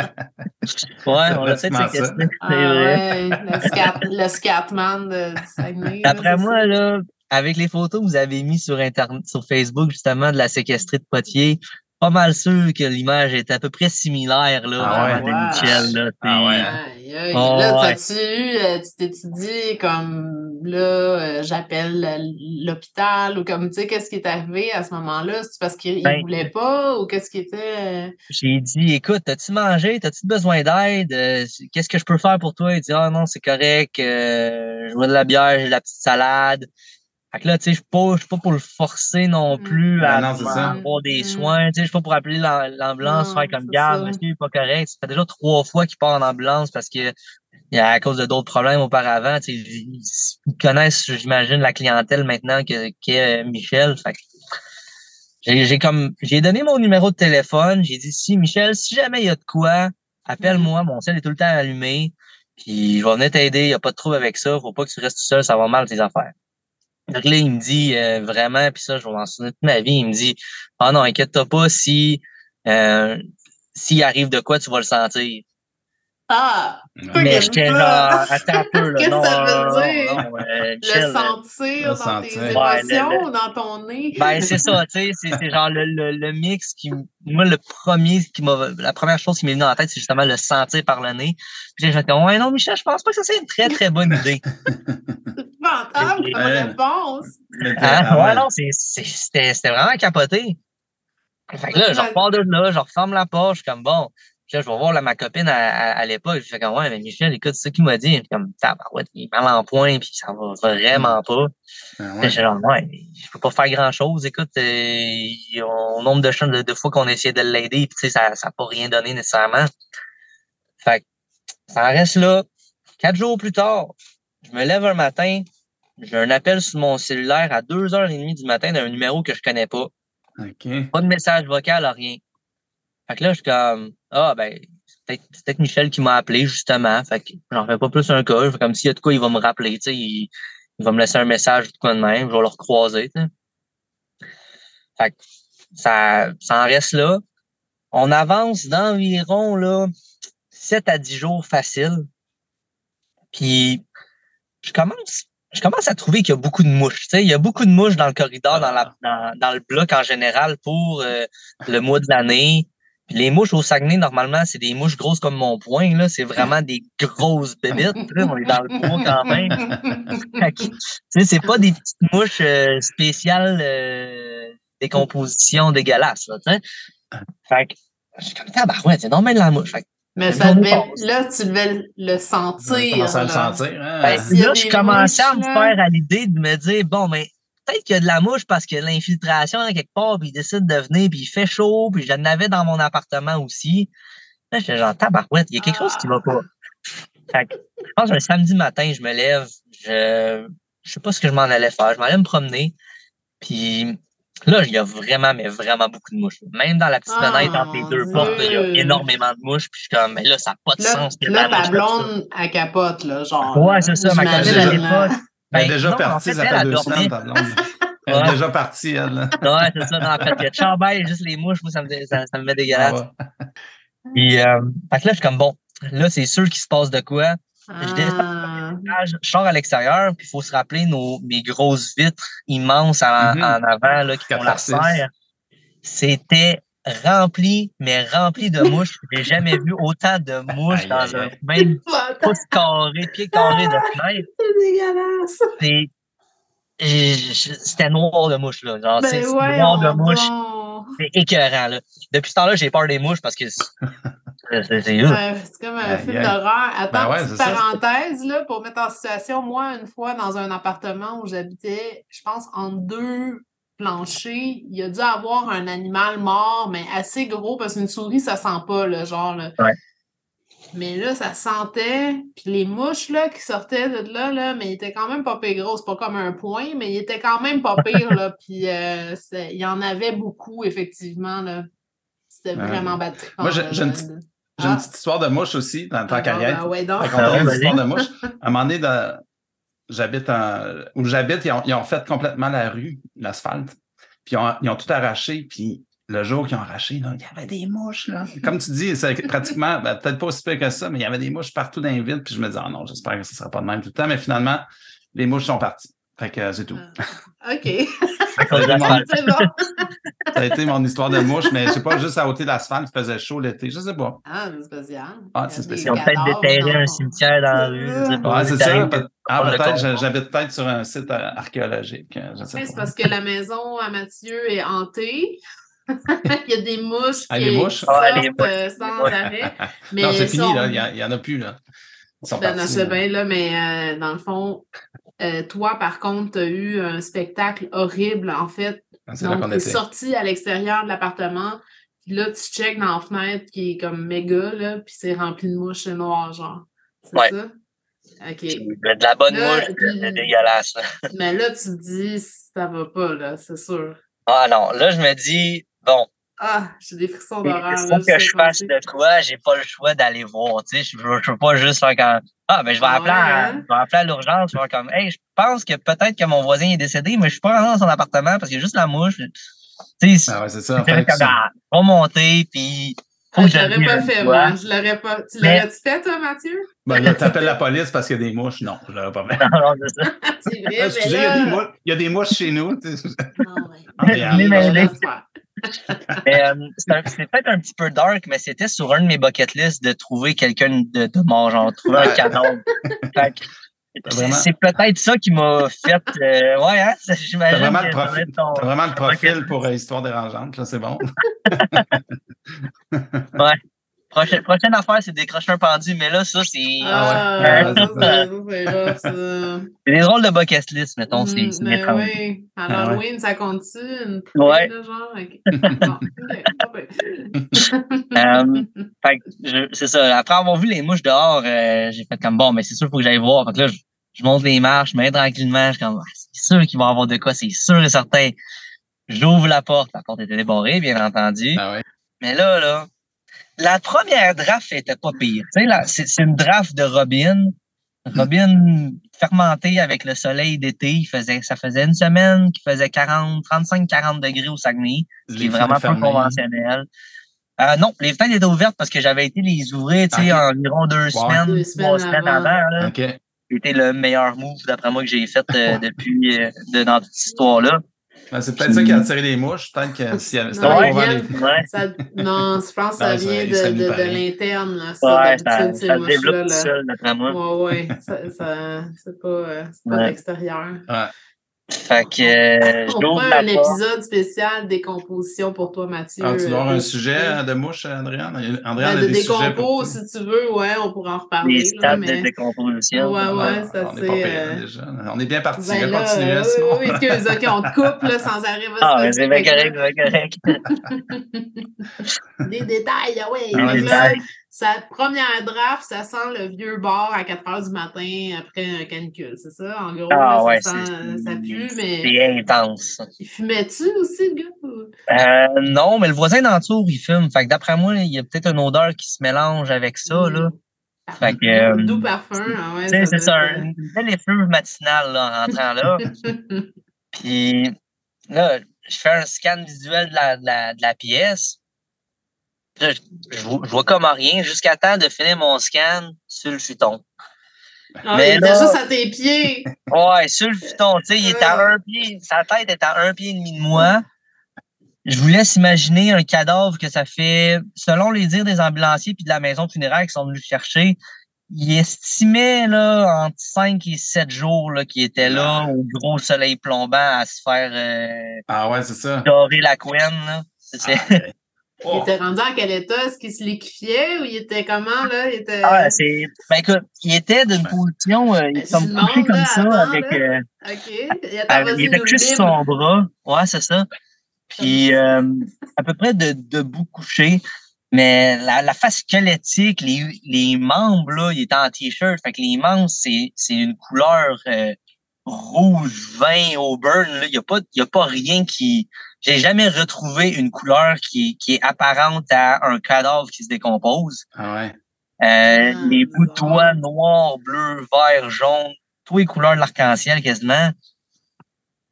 ouais, on l'a séquestré. Ah ouais, le, scat, le scatman de, du Saguenay. D'après moi, là, avec les photos que vous avez mis sur Internet, sur Facebook, justement, de la séquestrée de Potier, pas mal sûr que l'image est à peu près similaire, là, Ah ouais? de Michel, là. Ah ouais? Aïe. Oh, là, ouais. t'as-tu eu, euh, tu t'es-tu dit comme là, euh, j'appelle euh, l'hôpital ou comme tu sais, qu'est-ce qui est arrivé à ce moment-là? C'est parce qu'il il Ben- voulait pas ou qu'est-ce qui était. J'ai dit, écoute, t'as-tu mangé? T'as-tu besoin d'aide? Qu'est-ce que je peux faire pour toi? Il dit, ah non, c'est correct. Euh, je bois de la bière, j'ai de la petite salade. Fait que là, tu sais, je suis pas, je suis pas pour le forcer non Mm. plus Ben à non, ça. avoir des Mm. soins. Tu sais, je suis pas pour appeler l'am- l'ambulance, faire comme garde, monsieur, il est pas correct. Ça fait déjà trois fois qu'il part en ambulance parce que il y a à cause de d'autres problèmes auparavant. Tu sais, ils, ils connaissent, j'imagine, la clientèle maintenant que qu'est euh, Michel. Fait que j'ai j'ai comme j'ai donné mon numéro de téléphone. J'ai dit si Michel, si jamais il y a de quoi, appelle-moi. Mon cell est tout le temps allumé. Puis je vais venir t'aider. Il n'y a pas de trouble avec ça. Faut pas que tu restes tout seul. Ça va mal tes affaires. Donc là, il me dit euh, vraiment, puis ça, je vais m'en souvenir toute ma vie. Il me dit Ah non, inquiète-toi pas si euh, s'il arrive de quoi, tu vas le sentir. Ah! Mais j'étais genre, attends un peu, là. Qu'est-ce que ça veut non, dire? non, euh, Le sentir le dans sentir. tes Ouais, émotions, le- le- dans ton nez. Ben, c'est ça, tu sais, c'est genre le, le, le mix qui, moi, le premier qui m'a, la première chose qui m'est venue en tête, c'est justement le sentir par le nez. Puis j'ai fait, ouais, non, Michel, je pense pas que ça c'est une très, très bonne idée. Comme réponse. Hein? ah ouais, non, c'était, vraiment capoté. Fait que là, je repars de là, je referme la porte, je suis comme bon, je là, je vais voir là, ma copine à, à, à l'époque. Je fais comme, ouais, mais Michel, écoute, c'est ça qu'il m'a dit. Puis comme, ouais, il est mal en point, puis ça va vraiment pas. Ah ouais. J'étais genre, ouais, je peux pas faire grand chose. Écoute, euh, au nombre de, de, de fois qu'on a essayé de l'aider, puis tu sais, ça n'a pas rien donné nécessairement. Fait que, ça en reste là. Quatre jours plus tard, je me lève un matin, j'ai un appel sur mon cellulaire à 2h30 du matin d'un numéro que je connais pas. OK. Pas de message vocal, rien. Fait que là, je suis comme, ah, ben, c'est peut-être c'est peut-être Michel qui m'a appelé, justement. Fait que j'en fais pas plus un cas. Comme s'il y a de quoi, il va me rappeler, tu sais. Il, il va me laisser un message de quoi de même. Je vais le recroiser. Fait que ça, ça en reste là. On avance d'environ, là, 7 à 10 jours facile. Puis, je commence, je commence à trouver qu'il y a beaucoup de mouches. Il y a beaucoup de mouches dans le corridor, dans, la, dans, dans le bloc en général pour euh, le mois de l'année. Puis les mouches au Saguenay, normalement, c'est des mouches grosses comme mon poing. Là. C'est vraiment des grosses bébites. là. On est dans le bois quand même. C'est pas des petites mouches euh, spéciales euh, décomposition dégueulasse. Là, tu sais. fait que, je suis comme, tabarouette, c'est normal la mouche. Fait que, Mais Le ça devait, là, tu devais le sentir. Je à le là. sentir. Hein? Ben, là, je commençais à me faire à l'idée de me dire, bon, mais peut-être qu'il y a de la mouche parce que l'infiltration à quelque part, puis il décide de venir, puis il fait chaud, puis je l'avais dans mon appartement aussi. Là, j'étais genre, tabarouette, il y a quelque chose qui va pas. Fait que, je pense un samedi matin, je me lève, je, je sais pas ce que je m'en allais faire, je m'allais me promener, puis là, il y a vraiment, mais vraiment beaucoup de mouches. Même dans la petite Ah, fenêtre entre les deux portes, il y a énormément de mouches, puis je suis comme, mais là, ça n'a pas de Là, sens. là la ta blonde, elle capote, là, genre. Ouais, c'est ça, ma là. l'époque. Elle est Ben, déjà partie, ça elle, fait elle deux semaines, ta blonde. Elle est déjà partie, elle. là. Ouais, c'est ça. En fait, il y a de chambaille, juste les mouches, moi, ça me, ça, ça me met dégueulasse. Ah ouais. Puis, euh, fait que là, je suis comme, bon, là, c'est sûr qu'il se passe de quoi. Je descends Ah. Je sors à l'extérieur, puis il faut se rappeler nos, mes grosses vitres immenses en, Mhm. en avant, là, qui font la serre. C'était rempli, mais rempli de mouches. J'ai jamais vu autant de mouches dans un même pouce carré, pied carré de fenêtre. C'est dégueulasse. C'était noir de mouches, là. Genre, Ben c'est ouais, noir de mouches. bon. C'est écœurant, là. Depuis ce temps-là, j'ai peur des mouches parce que c'est comme un film d'horreur. Attends, Ben ouais, petite ça. parenthèse, là, pour mettre en situation, moi, une fois, dans un appartement où j'habitais, je pense, entre deux planchers, il y a dû avoir un animal mort, mais assez gros, parce qu'une souris, ça sent pas, là, genre, là. Ouais. Mais là, ça sentait, puis les mouches, là, qui sortaient de là, là, mais ils étaient quand même pas pire gros, c'est pas comme un point, mais ils étaient quand même pas pires, là, puis euh, il y en avait beaucoup, effectivement, là. C'était Ouais. vraiment battu. Moi, j'ai une petite- J'ai Ah. une petite histoire de mouche aussi, dans tant Ah, être. ben ouais, donc. Ah, une vas-y. histoire de mouche. À un moment donné, dans- j'habite en... où j'habite, ils ont, ils ont fait complètement la rue, l'asphalte. Puis ils ont, ils ont tout arraché. Puis le jour qu'ils ont arraché, là, il y avait des mouches. Là. Comme tu dis, c'est pratiquement, ben, peut-être pas aussi pire que ça, mais il y avait des mouches partout dans les villes. Puis je me disais, oh non, j'espère que ce ne sera pas de même tout le temps. Mais finalement, les mouches sont parties. Fait que euh, c'est tout. Ah, OK. De Tout le monde- l'asphalte. C'est bon. Ça a été mon histoire de mouche, mais je sais pas, juste à ôter l'asphalte, il faisait chaud l'été. Je sais pas. Ah, c'est spécial. Ah, a c'est des Ils spécial. ont peut-être déterré dans un cimetière dans la rue. Ouais, c'est ça. peut- Ah, peut-être, j'habite peut-être sur un site archéologique. euh, Je sais Ouais, pas. c'est parce que la maison à Mathieu est hantée. Il y a des mouches Ah, qui, les mouches? qui Ah, sortent les mouches. euh, sans Ouais. arrêt. Mais non, c'est fini, sont- là. Il y a- il y en a plus, là. Ils sont Ben, non, partis, je sais là. bien, là, mais euh, dans le fond, euh, toi, par contre, tu as eu un spectacle horrible, en fait. Ah, Donc, tu es sorti à l'extérieur de l'appartement, puis là, tu checkes dans la fenêtre qui est comme méga, là, puis c'est rempli de mouches noires, genre. C'est Ouais. ça? OK. De la bonne Là, mouche, c'est dégueulasse. Mais là, tu te dis, ça va pas, là, c'est sûr. Ah non, là, je me dis, bon, Ah, j'ai des frissons il d'horreur. faut là, que je fasse de quoi, j'ai pas le choix d'aller voir. Tu sais, je, veux- je pas juste faire comme Ah, ben je vais appeler, à, je vais appeler à l'urgence, je vais faire comme Hey, je pense que peut-être que mon voisin est décédé, mais je suis pas rentré dans son appartement parce qu'il y a juste la mouche. Tu sais, Ah ouais, c'est ça. comme tu- ah, remonter, puis faut Ah, que je l'aurais pas fait, moi. Je l'aurais pas. Tu l'aurais-tu fait, toi, Mathieu? Ben là, t'appelles la police parce qu'il y a des mouches. Non, je l'aurais pas fait. Non, non, c'est ça. C'est vrai, Ah, excusez, il y, a des mouches, il chez nous. Non, ouais. Ah, mais, euh, c'est peut-être un petit peu dark, mais c'était sur un de mes bucket lists de trouver quelqu'un de, de mort, genre trouver un Ouais. canon. C'est- peut-être ça qui m'a fait. euh, ouais, hein? c'est- T'as J'imagine vraiment, profil, ton- vraiment le profil pour euh, Histoire dérangeante, là, c'est bon. Prochaine, prochaine affaire, c'est décrocher un pendu, mais là, ça, c'est. Ah, ouais. ça, ça, ça, c'est rough, ça. C'est des drôles de bucket list, mettons. c'est Mm, c'est oui. Ah ouais. l'Halloween, ça compte-tu? Une poupée, Ouais. c'est ça. Après avoir vu les mouches dehors, euh, j'ai fait comme bon, mais c'est sûr, il faut que j'aille voir. Fait que là, je, je monte les marches, je me mets tranquillement. Je suis comme, Ah, c'est sûr qu'il va y avoir de quoi, c'est sûr et certain. J'ouvre la porte. La porte était débarrée, bien entendu. Ah ouais. Mais là, là, la première draft était pas pire. Tu sais, là, c'est une draft de Robin. Robin fermentée avec le soleil d'été. Il faisait, ça faisait une semaine qu'il faisait 40, 35-40 degrés au Saguenay ce qui est vraiment peu conventionnel. Euh, non, les fenêtres étaient ouvertes parce que j'avais été les ouvrir, tu sais, Ok. environ deux semaines, Deux trois semaines semaines avant. avant. là. OK. C'était le meilleur move, d'après moi, que j'ai fait euh, depuis euh, de, dans toute cette histoire-là. Ben, c'est peut-être ça qui a attiré les mouches. Peut-être que si Non, c'était les- Ouais. Non, je pense que ça vient de, de, de l'interne, là. Ça, Ouais, ça, d'habitude, ces ça se développe mouches-là, tout seul, d'après moi. Ouais, ouais. Ça, ça, c'est pas, euh, pas Ouais. de l'extérieur. Fait que euh, On la un porte. épisode spécial décomposition pour toi, Mathieu? Ah, tu dois avoir Euh, un sujet euh, de mouche, Andréane? Andréane? Ben, a de des sujets décompos, pour si tu veux, ouais, on pourra en Les reparler. là, stades mais... de décomposition. Ouais, ouais, Ah, ça on est c'est. euh. On est bien parti. Ben on va là, continuer, euh, sinon. oui, excuse, ok, on te coupe là, sans arrêt. Ah, mais c'est bien fait correct, là, bien correct. Des détails, ah ouais. Ah, Sa première draft, ça sent le vieux bar à 4 heures du matin après un canicule, c'est ça? En gros, Ah là, ouais, ça, sent, ça pue, mais C'est intense. il fumait-tu aussi, le gars? Euh, non, mais le voisin d'entour, il fume. Fait que d'après moi, il y a peut-être une odeur qui se mélange avec ça, là. Fait que, euh, Doux parfum, ah ouais. C'est ça, une belle effluve matinale, là, en rentrant là. euh, Puis là, je fais un scan visuel de la, de la, de la pièce. Là, je, je vois, je vois comme rien jusqu'à temps de finir mon scan sur le futon. Ah, Mais il était là- juste à tes pieds. Ouais, sur le futon, tu sais, il était à un pied, sa tête est à un pied et demi de moi. Je vous laisse imaginer un cadavre que ça fait, selon les dires des ambulanciers puis de la maison funéraire qui sont venus le chercher, il estimait là, entre 5 et 7 jours là, qu'il était là au gros soleil plombant à se faire euh, Ah ouais, c'est ça. dorer la couenne. Là. Il oh. était rendu en quel état? Est-ce qu'il se liquéfiait ou il était comment, là? Il était... Ah, c'est. Ben écoute, il était d'une position, euh, il Ben, comme je couché comme là, ça attends, avec. euh, OK. Il, vas-y, il était couché sur son bras. Ouais, c'est ça. Puis euh, à peu près de, debout couché. Mais la, la face squelettique, les, les membres, là, il était en t-shirt. Fait que les membres, c'est, c'est une couleur euh, rouge, vin, auburn. Là. Il n'y a, pas- il y a pas rien qui. J'ai jamais retrouvé une couleur qui, qui est apparente à un cadavre qui se décompose. Ah ouais. Euh, Ah, les bouts de toit noirs, bleus, verts, jaunes, tous les couleurs de l'arc-en-ciel quasiment.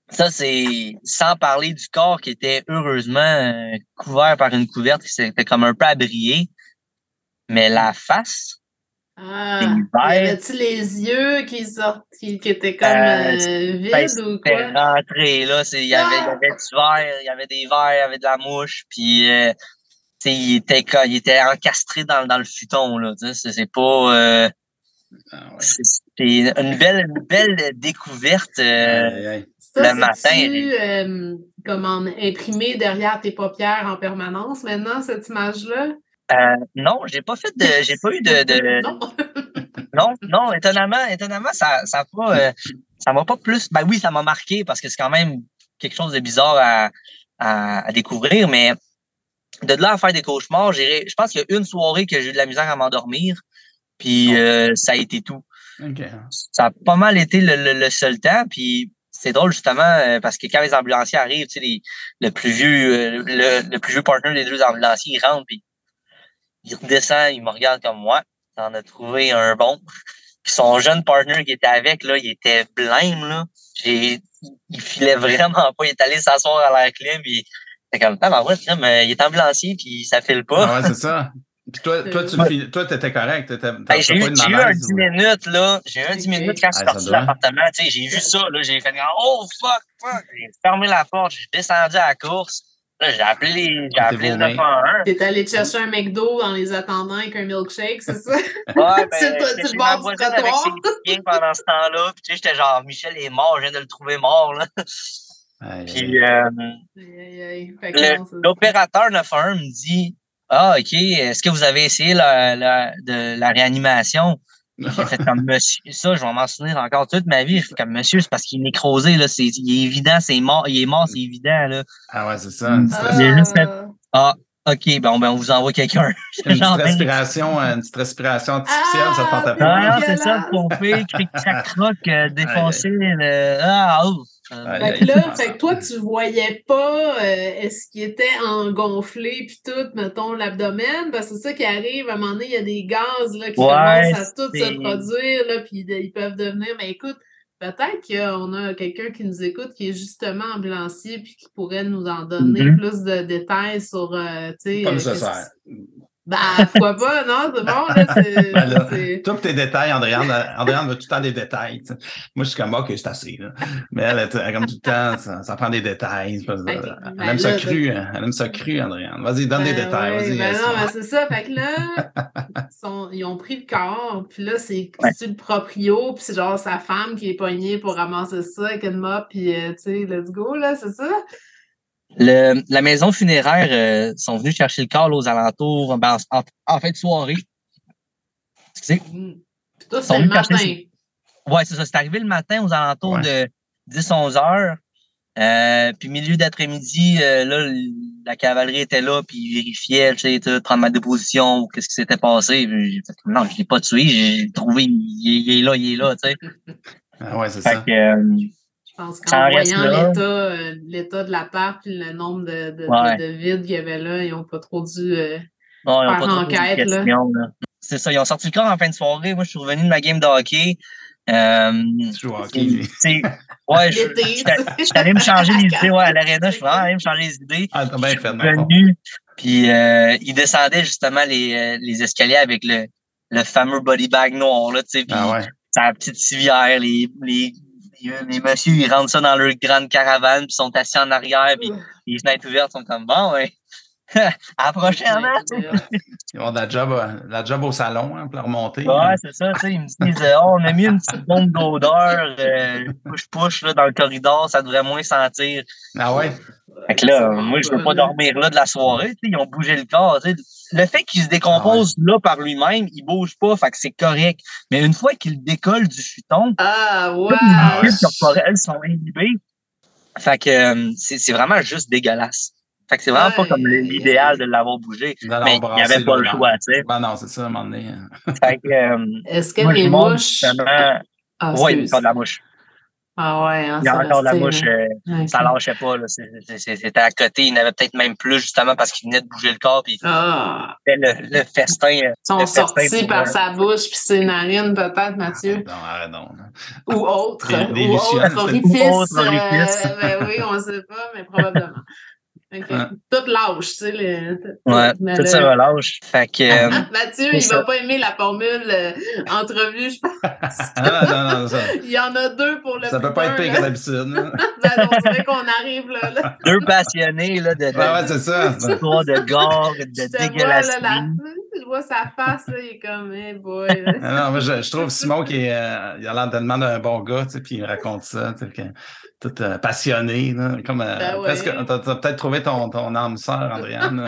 Ça, c'est sans parler du corps qui était heureusement euh, couvert par une couverte qui s'était comme un peu abrié. Mais la face, Ah, vert. avait-tu les yeux qui sortent, qui, qui étaient comme Euh, euh, ben, vides ou quoi? rentré, là. c'est- Il y avait, il y avait du verre, il y avait des verres, il y avait de la mouche, puis euh, tu sais, il était, il était encastré dans, dans le futon, là. tu sais, C'est pas. euh, Ah ouais. c'est une belle, une belle découverte. euh. Ça, le matin, c'est-tu, euh, comme en imprimé derrière tes paupières en permanence maintenant, cette image-là? Euh, non, j'ai pas fait de, j'ai pas eu de, de Non. non, étonnamment, étonnamment, ça, ça pas, euh, ça m'a pas plus, ben oui, ça m'a marqué parce que c'est quand même quelque chose de bizarre à, à, à découvrir, mais de là à faire des cauchemars, je pense qu'il y a une soirée que j'ai eu de la misère à m'endormir, puis euh, ça a été tout. Ça a pas mal été le, le, le seul temps, puis c'est drôle justement parce que quand les ambulanciers arrivent, tu sais, les- le plus vieux, le, le plus vieux partner des deux ambulanciers, il rentre puis il redescend, il me regarde comme moi. T'en as trouvé un bon. Puis son jeune partner qui était avec, là, il était blême, là. J'ai, il filait vraiment pas. Il est allé s'asseoir à l'air clim, puis c'était comme, ah, ben ouais, euh, il est ambulancier, puis ça file pas. Ah ouais, c'est ça. Puis toi, toi, tu Ouais. toi, t'étais correct. T'étais, Ben, j'ai eu, un malaise 10 ou- minutes, là. J'ai eu un 10 Ok. minutes quand je suis Ah, ça sorti de l'appartement. Tu sais, j'ai vu ça, là. J'ai fait, oh, fuck, fuck. J'ai fermé la porte, j'ai descendu à la course. J'ai appelé j'ai appelé le t'es vos 911. T'es allé te chercher un McDo en les attendant avec un milkshake, c'est ça? Ouais, ben, sur le bord du trottoir. pendant ce temps-là. Puis, tu sais, j'étais genre, Michel est mort, je viens de le trouver mort, là. Aïe. Puis, euh, c'est- l'opérateur 911 me dit, Ah, OK. Est-ce que vous avez essayé la, la, de la réanimation? J'ai fait comme monsieur. Ça, je vais m'en souvenir encore toute ma vie. Je fais comme monsieur, c'est parce qu'il est nécrosé, là. C'est, il est évident, c'est mort. Il est mort, c'est évident, là. Ah ouais, c'est ça. Mm. Une petite, J'ai juste fait- Ah. Ah, OK, bon, ben, on vous envoie quelqu'un. une petite respiration, une petite respiration artificielle, ça te Ah, tentait ben pas. Ah, non, c'est ça, pomper, cric, crac, croc, euh, défoncer le. Ah, ouf. Fait que là, fait que toi, tu voyais pas euh, est-ce qu'il était engonflé puis tout, mettons, l'abdomen, parce que c'est ça qui arrive, à un moment donné, il y a des gaz là, qui Ouais, commencent à tout se produire, là, puis ils peuvent devenir, mais écoute, peut-être qu'on a quelqu'un qui nous écoute qui est justement ambulancier puis qui pourrait nous en donner Mhm. plus de détails sur, euh, tu sais... Euh, Ben, pourquoi pas, non, c'est bon, là, c'est... Ben là, Toi, tes détails, Andréane, euh, Andréane veut tout le temps des détails. Moi, je suis comme, OK, c'est assez. Là. Mais elle, elle, elle, comme tout le temps, ça, ça prend des détails. Ben, Elle ben aime ça cru. hein. Elle aime ça cru, Andréane. Vas-y, donne des détails. ouais, Vas-y. ben euh, non, ben c'est ça. Fait que là, ils, sont- ils ont pris le corps, puis là, c'est Ouais. c'est le proprio, puis c'est genre sa femme qui est poignée pour ramasser ça avec une mop, puis euh, tu sais, let's go, là, c'est ça? Le, la maison funéraire euh, sont venus chercher le corps là, aux alentours, ben, en, en, en fin de soirée. Excusez. Mm. Puis toi, c'est le matin. Ouais, c'est ça. C'est arrivé le matin aux alentours Ouais. de 10-11 heures. Euh, puis milieu d'après-midi, euh, là, la cavalerie était là, puis ils vérifiaient, tu sais, tout, prendre ma déposition ou qu'est-ce qui s'était passé. Puis j'ai fait, non, je l'ai pas tué, j'ai trouvé, il, est- il est là, il est là, tu sais. Ah ouais, c'est Fait ça. que, euh, Je pense qu'en voyant l'état euh, l'état de l'appart, puis le nombre de, de, de- Ouais. de vides qu'il y avait là, ils n'ont pas trop dû. euh, non, ils ont Faire pas enquête. C'est ça, ils ont sorti le corps en fin de soirée. Moi, je suis revenu de ma game de hockey. Euh, Tu joues au hockey, ouais, je suis allé me changer les idées. Ouais, à l'aréna, je suis vraiment allé me changer les idées. Ah, t'as bien fait, venu, puis euh, il descendait justement les, euh, les escaliers avec le, le fameux body bag noir, là, tu sais, puis Ah ouais. sa petite civière, les, les, les, les messieurs, ils rentrent ça dans leur grande caravane, puis sont assis en arrière, puis les fenêtres ouvertes sont comme, bon, ouais, à la prochaine, hein? Ils ont de la job, euh, la job au salon hein, pour la remonter. Ouais, c'est ça, tu sais, ils me disent, euh, oh, on a mis une petite bombe d'odeur, euh, push-push, là, dans le corridor, ça devrait moins sentir. Ah ouais? Fait que là, moi, je veux pas dormir là de la soirée. tu sais, Ils ont bougé le corps. tu sais. Le fait qu'il se décompose là par lui-même, il bouge pas, fait que c'est correct. Mais une fois qu'il décolle du futon, Ah, wow! les fibres corporelles sont inhibées. Fait que euh, c'est c'est vraiment juste dégueulasse. Fait que c'est vraiment pas comme l'idéal de l'avoir bougé. Mais il n'y avait pas le choix, tu sais. Ben non, c'est ça, à un moment donné. hein. Fait que, euh, Est-ce que moi, les mouches. justement. Ah, ouais, il de la mouche. Ah ouais, hein, Il y a encore la mouche. euh, Ok. Ça lâchait pas. là. C'est- c'est- c'est- C'était à côté. Il y en avait peut-être même plus, justement, parce qu'il venait de bouger le corps. Puis Ah, c'était le, le festin. euh, ils sont festin sortis par euh, sa bouche puis ses narines, peut-être, Mathieu. Non, arrête donc. Ou autre. Des- des ou autre c'est- orifice. Ou autre orifice. euh, ben oui, on sait pas, mais probablement. OK. Ouais. Tout lâche, tu sais. Le, tout- Ouais, tout le- ça relâche. Fait que. euh, Ah, Mathieu, il ça. va pas aimer la formule euh, entrevue, je pense. Ah, non, non, ça, Il y en a deux pour le ça peut pas être plus pire que là. d'habitude. Ben, on dirait qu'on arrive là. là. deux passionnés là, de, de, Ouais, ouais, c'est ça. d'histoire de gore, de la... je vois sa face, là, il est comme, hey boy. là. Ah non, moi, je, je trouve Simon qui est, euh, il a l'air tellement d'un bon gars, tu sais, puis il raconte ça, tu sais, que- tout euh, passionné, là, comme euh, Ben ouais. presque, t'as, t'as peut-être trouvé ton, ton âme sœur, Andréane.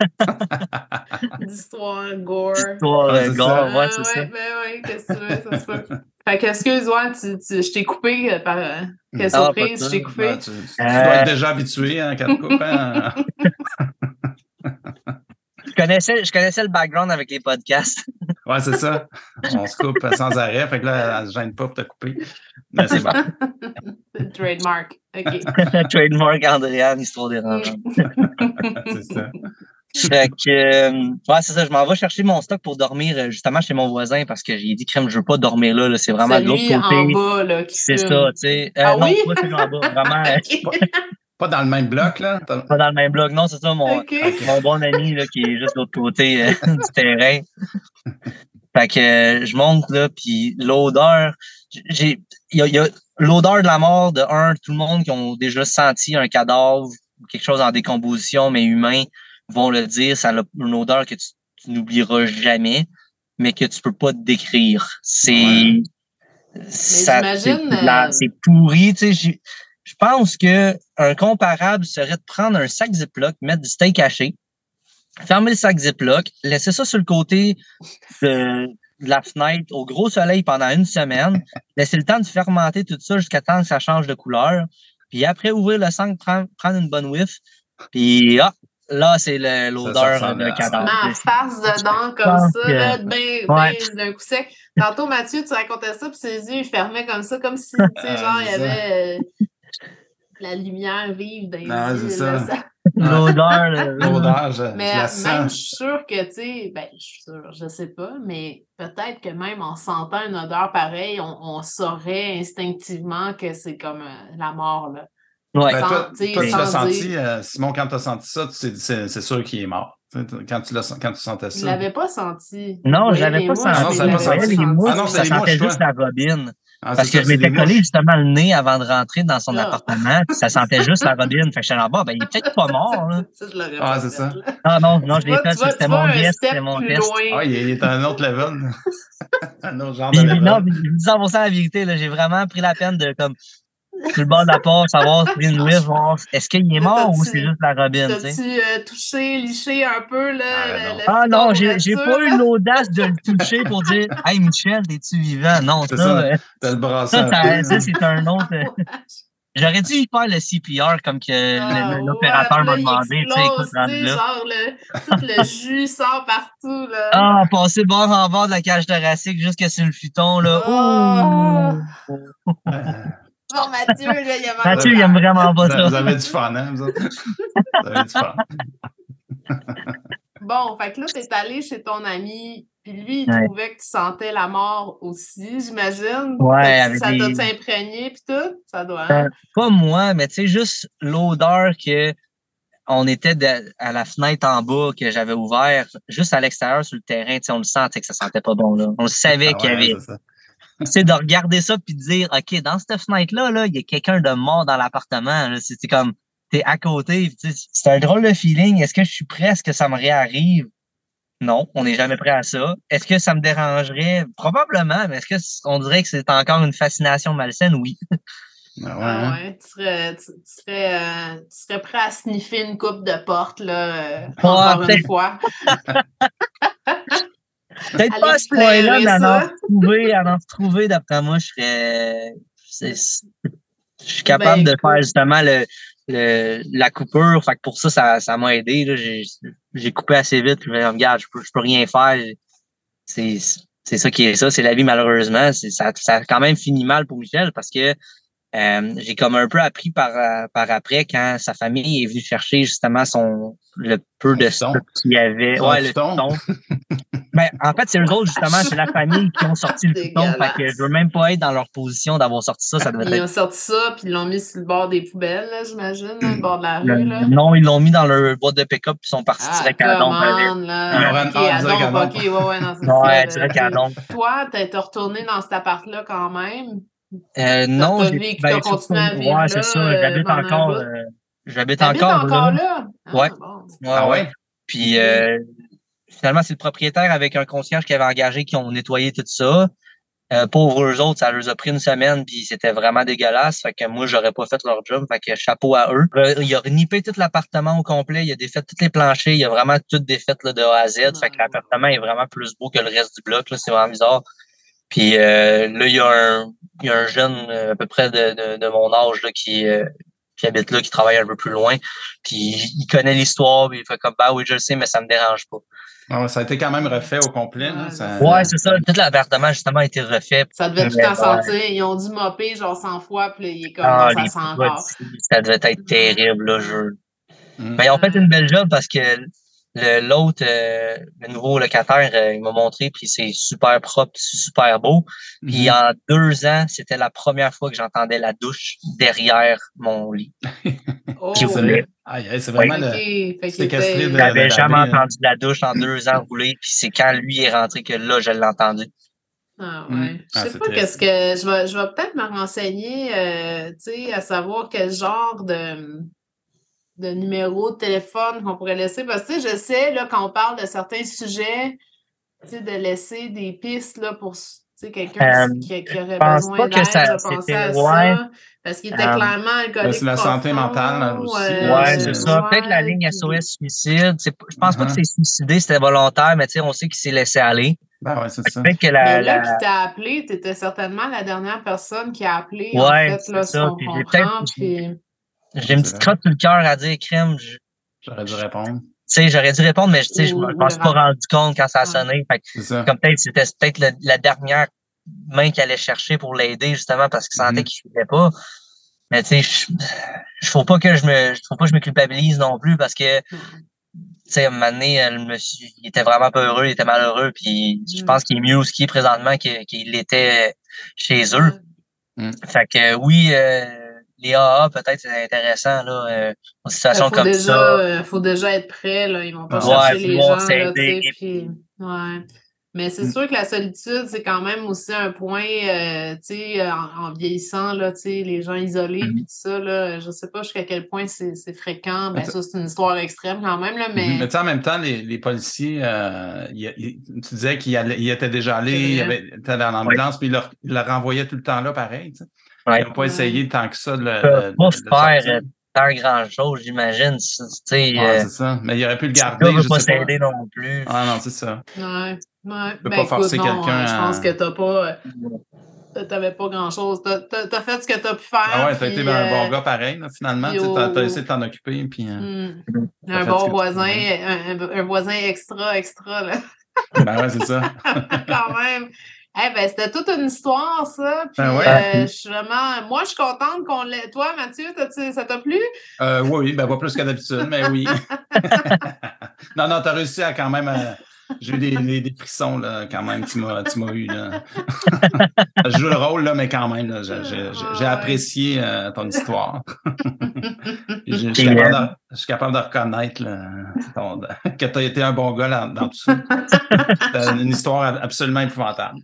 D'histoire, gore. Histoire Ouais, de c'est gore, ouais, c'est ouais, ça. Ben oui, qu'est-ce que tu veux, ça se peut. Fait que, excuse-moi, tu, tu, je t'ai coupé euh, par. euh, Quelle Ah, surprise, je t'ai coupé. Ouais, tu, tu Euh. dois être déjà habitué hein, tu coupes, hein. Je connaissais, je connaissais le background avec les podcasts. Ouais, c'est ça. On se coupe sans arrêt, fait que là, elle ne gêne pas pour te couper. Mais c'est bon. Trademark. OK. Trademark Andréane, histoire dérangeante. C'est ça. Fait que, euh, ouais, c'est ça. Je m'en vais chercher mon stock pour dormir euh, justement chez mon voisin parce que j'ai dit, crème, je veux pas dormir là. là. C'est vraiment de l'autre Celui en côté. bas, là, qui C'est ça, tu sais. Euh, Ah non, oui? pas celui en bas. Vraiment. Pas dans le même bloc, là? Pas dans le même bloc. Non, c'est ça, mon, mon bon ami là, qui est juste de l'autre côté euh, du terrain. Fait que euh, je monte là, puis l'odeur, j'ai, y a, il y a l'odeur de la mort de un, tout le monde qui ont déjà senti un cadavre, ou quelque chose en décomposition, mais humain, vont le dire. Ça a une odeur que tu, tu n'oublieras jamais, mais que tu peux pas décrire. C'est, Ouais. c'est, euh, c'est pourri, tu sais. Je pense que un comparable serait de prendre un sac Ziploc, mettre du steak haché, fermer le sac Ziploc, laisser ça sur le côté de, de la fenêtre au gros soleil pendant une semaine, laisser le temps de fermenter tout ça jusqu'à temps que ça change de couleur. Puis après, ouvrir le sac, prendre, prendre une bonne whiff. Puis ah, là, c'est le- l'odeur de cadavre. Ma face dedans comme ça, que- là, ben, Ouais. ben, d'un coup sec. Tantôt, Mathieu, tu racontais ça, puis ses yeux, ils fermaient comme ça, comme si, tu sais, Ah, genre, il y avait euh, la lumière vive dans les Non, yeux. Ça. ça- L'odeur. L'odeur, je, Mais je la même, sens. je suis sûre que, tu sais, ben, je suis sûre, je sais pas, mais peut-être que même en sentant une odeur pareille, on, on saurait instinctivement que c'est comme euh, la mort, là. Ouais. Ben, Sans- toi, toi, tu l'as senti, euh, Simon, quand tu as senti ça, tu t'es dit, c'est c'est sûr qu'il est mort. Quand tu, l'as- quand tu sentais Je ça. l'avais pas senti. Non, Je je l'avais pas senti. Ah non, ça pas senti. Ah non, c'est ça les sentait juste toi. la robine. Ah, Parce que ça, je m'étais collé mouches. justement le nez avant de rentrer dans son Ah. appartement, puis ça sentait juste la robine. Fait que j'étais là, bon, ben, il est peut-être pas mort, là. Ça, je l'aurais Ah, c'est ça. là. Ah non, non, je l'ai fait, c'était mon c'était mon loin. Ah, il est, à un autre level. un autre genre de level. non, puis, je vous dis 100% la vérité, là, j'ai vraiment pris la peine de, comme, sur le bord de la porte, savoir si une whiff, voir, est-ce qu'il est mort ou c'est juste la robine, tu sais? T'as-tu euh, touché, liché un peu, là? Ah, le- non. Ah non, j'ai pas eu l'audace de le toucher pour dire Hey Michel, es-tu vivant? Non, C'est ça, ça. euh, T'as le ça, ça, c'est un autre. euh, J'aurais dû y faire le CPR comme que Ah, l'opérateur ouais, m'a demandé, tu sais, écoute, là. genre, le, tout le jus sort partout, là. Ah, passer bord en bord de la cage thoracique jusque sur le futon, là. Ah. Ouh! Bon, Mathieu, là, il a mal Mathieu, il aime vraiment pas Vous avez- vous ça. avez du fun, hein, vous autres? Vous avez du fun. Bon, fait que là, t'es allé chez ton ami, puis lui, il Ouais. trouvait que tu sentais la mort aussi, j'imagine. Ouais, avec Ça des- doit t'imprégner, puis tout? Ça doit, Euh, hein? Pas moi, mais tu sais, juste l'odeur que on était de- à la fenêtre en bas que j'avais ouvert, juste à l'extérieur sur le terrain, tu sais, on le sentait que ça sentait pas bon, là. On savait Ah qu'il y avait c'est ça. tu sais, de regarder ça puis de dire, OK, dans cette fenêtre-là, là, il y a quelqu'un de mort dans l'appartement. là. C'est comme, t'es à côté. puis tu sais, C'est un drôle de feeling. Est-ce que je suis prêt? À ce que ça me réarrive? Non, on n'est jamais prêt à ça. Est-ce que ça me dérangerait? Probablement, mais est-ce que on dirait que c'est encore une fascination malsaine? Oui. Ah ouais, hein? ouais, tu serais, tu, tu serais, euh, tu serais prêt à sniffer une coupe de porte, là, euh, Ouais, encore une fois. Peut-être pas à ce point-là, mais à en ça. trouver, à en trouver, d'après moi, je serais. Je suis capable Ben, de faire justement le, le- la coupure. Fait que pour ça, ça, ça m'a aidé. là. J'ai, coupé assez vite. Je me regarde, je peux, je peux rien faire. C'est, c'est ça qui est ça. C'est la vie, malheureusement. C'est, ça, ça a quand même fini mal pour Michel parce que euh, j'ai comme un peu appris par, euh, par après quand sa famille est venue chercher justement son le peu Son de stock qu'il y avait. Son ouais, le futon. futon. Ben, en fait, c'est eux autres, justement, c'est la famille qui ont sorti le futon. Fait que je veux même pas être dans leur position d'avoir sorti ça. Ça devait Ils être. ont sorti ça, puis ils l'ont mis sur le bord des poubelles, là, j'imagine, le bord de la le- rue. Là. non, ils l'ont mis dans leur boîte de pick-up puis ils sont partis Ah, direct à la dompe là. Ils l'ont Ok, ouais, ouais, non, c'est Ouais, ça, direct là, à la. Toi, t'es retourné dans cet appart-là quand même? Euh, non, j'ai- ben, t'as continué à surtout- vivre Ouais, c'est ça. euh, J'habite un encore. euh, J'habite encore, encore là. là? Ah, Ouais. bon. Ouais, Ah ouais. ouais? Puis euh, finalement, c'est le propriétaire avec un concierge qui avait engagé qui ont nettoyé tout ça. Euh, pauvres eux autres, ça leur a pris une semaine, puis c'était vraiment dégueulasse. Fait que moi, j'aurais pas fait leur job. Fait que chapeau à eux. Euh, Il a nippé tout l'appartement au complet. Il a défait tous les planchers. Il a vraiment tout défait là, de A à Z. Fait que l'appartement est vraiment plus beau que le reste du bloc. là. C'est vraiment bizarre. Puis euh, là, il y a un, il y a un jeune euh, à peu près de, de, de mon âge là, qui, euh, qui habite là, qui travaille un peu plus loin. Puis il connaît l'histoire, puis il fait comme bah oui, je le sais, mais ça me dérange pas. Ah ouais, ça a été quand même refait au complet. Ouais, ça- Ouais, c'est ça. Tout l'appartement, justement, a été refait. Ça devait tout Mais en sentir. Ils ont dû mopper genre 100 fois, puis là, il est comme Ah, ça sent ça devait être terrible, là. Je... Mm. Ben, ils ont fait une belle job parce que l'autre, euh, le nouveau locataire, euh, il m'a montré, puis c'est super propre, c'est super beau. Puis Mhm. en deux ans, c'était la première fois que j'entendais la douche derrière mon lit. Oh, aïe, c'est vraiment le. Séquestré de- J'avais jamais entendu la douche en deux ans rouler, puis c'est quand lui est rentré que là, je l'ai entendu. Ah Mm. ouais. Je Ah, sais c'est pas qu'est-ce que. Je vais, je vais peut-être me renseigner, euh, tu sais, à savoir quel genre de, de numéro de téléphone qu'on pourrait laisser. Parce que je sais, là, quand on parle de certains sujets, tu sais, de laisser des pistes là, pour quelqu'un Euh, qui, qui aurait besoin d'aide, pensais c'était- à ouais. ça. Parce qu'il est Euh, clairement alcoolique. Ben, c'est la santé mentale, aussi, Ouais, Euh, c'est ça. Peut-être la ouais, ligne SOS suicide. Je pense pas que Uh-huh. c'est suicidé, c'était volontaire, mais tu sais, on sait qu'il s'est laissé aller. Ben ouais, c'est ça. Que Mais là, la- qui t'a appelé, tu étais certainement la dernière personne qui a appelé, Ouais, en fait, c'est là, j'ai comprend, puis... J'ai une petite crotte sur le cœur à dire, crème. je- J'aurais dû répondre. Tu sais, j'aurais dû répondre, mais tu sais, je ou m'en suis pas rendu compte quand ça a Ouais. sonné. Fait que C'est ça. comme peut-être c'était peut-être la dernière main qu'il allait chercher pour l'aider, justement, parce qu'il sentait Mhm. qu'il ne suivait pas. Mais tu sais, je, je faut pas que je me, je faut pas que je me culpabilise non plus parce que, tu sais, à un moment donné, le monsieur, il était vraiment pas heureux, il était malheureux, puis je Mhm. pense qu'il est mieux qu'il est présentement qu'il qu'il était chez eux. Mhm. Fait que oui, euh, les AA, peut-être, c'est intéressant, là, euh, en Il situation faut comme déjà, ça. euh, faut déjà être prêt, là. Ils vont pas Ouais, chercher les gens, là, puis... Ouais. Mais c'est Mm. sûr que la solitude, c'est quand même aussi un point, euh, tu sais, en, en vieillissant, là, tu sais, les gens isolés, Mhm. puis tout ça, là, je sais pas jusqu'à quel point c'est fréquent. Ben, Mais ça, c'est une histoire extrême quand même, là, mais... Mais tu sais, en même temps, les, les policiers, euh, il- il- tu disais qu'il allait- il était déjà allé, C'est il vrai. avait- était dans l'ambulance, puis il le, il le renvoyait tout le temps là, pareil. tu sais. Ouais. Ils n'ont pas essayé tant que ça de le. Pas faire euh, tant grand chose, j'imagine. Ouais, euh, c'est ça. Mais il aurait pu le garder. veut je pas s'aider non plus. Ah non, c'est ça. Ouais, ouais. peux Ben, pas écoute, forcer quelqu'un euh, Je pense à- que t'as pas... euh, T'avais pas grand-chose. T'as as fait ce que t'as pu faire. Ah ouais, t'as été un bon gars pareil, là, finalement. T'as t'as essayé de t'en occuper, puis. hmm, Un bon voisin, un voisin extra, extra, là. Ben ouais, c'est ça. quand même. Eh ben, c'était toute une histoire, ça. Puis, Ben ouais. euh, je suis vraiment. Moi, je suis contente qu'on l'ait. Toi, Mathieu, ça t'a plu? Euh, oui, oui, ben pas plus que d'habitude, mais oui. non, non, t'as réussi à quand même. euh, J'ai eu des, des, des frissons, là, quand même, tu m'as tu m'as eu. Là. je joue le rôle, là, mais quand même, là, j'ai- apprécié euh, ton histoire. Je je suis capable, de- je suis capable de reconnaître là, ton- que tu as été un bon gars dans, dans tout ça. C'était une histoire absolument épouvantable.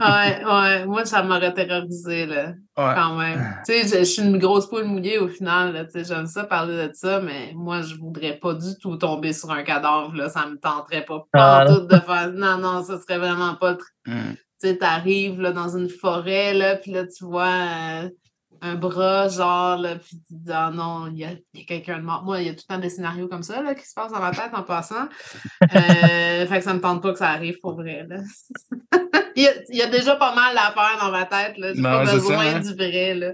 ouais, ouais. Moi, ça m'aurait terrorisé, là. Ouais. Quand même. Tu sais, je, je suis une grosse poule mouillée au final, là. Tu sais, j'aime ça parler de ça, mais moi, je voudrais pas du tout tomber sur un cadavre, là. Ça me tenterait pas. Pas Ah, tout de faire. Non, non, ça serait vraiment pas. Hum. tu sais, t'arrives là, dans une forêt, là, puis là, tu vois euh, un bras, genre, là, puis tu dis, ah non, il y a, y a quelqu'un de mort. Moi, il y a tout le temps des scénarios comme ça, là, qui se passent dans ma tête en passant. Euh, fait que ça me tente pas que ça arrive pour vrai, là. il, y a, il y a déjà pas mal d'affaires dans ma tête. J'ai Ben pas besoin ça, hein. du vrai, là.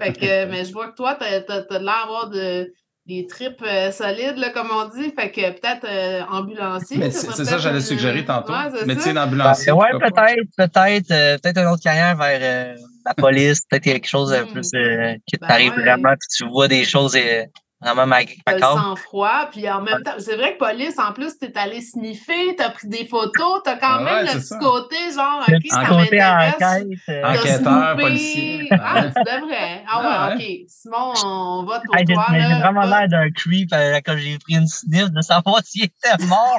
Fait que, mais je vois que toi, t'as, t'as, t'as l'air d'avoir de des tripes euh, solides, là, comme on dit. Fait que peut-être euh, ambulancier. Mais ça c'est ça que peut-être j'allais suggérer tantôt. Ouais, c'est Métier ça. d'ambulancier. Ben, ouais, peut-être, peut-être, euh, peut-être une autre carrière vers euh, la police, peut-être quelque chose de Hmm. plus euh, qui Ben t'arrive ouais. vraiment, puis tu vois des choses euh, vraiment le macabres. sang-froid, puis en même temps, c'est vrai que police, en plus, t'es allé sniffer, t'as pris des photos, t'as quand même ouais, le petit ça. côté, genre, OK, petit ça côté m'intéresse. enquête. euh, t'as Enquêteur, policier. Ah, tu devrais. Ah ouais, OK. Simon, on vote pour hey, j'ai toi, j'ai là. vraiment Va- l'air d'un creep euh, quand j'ai pris une sniff de savoir s'il était mort.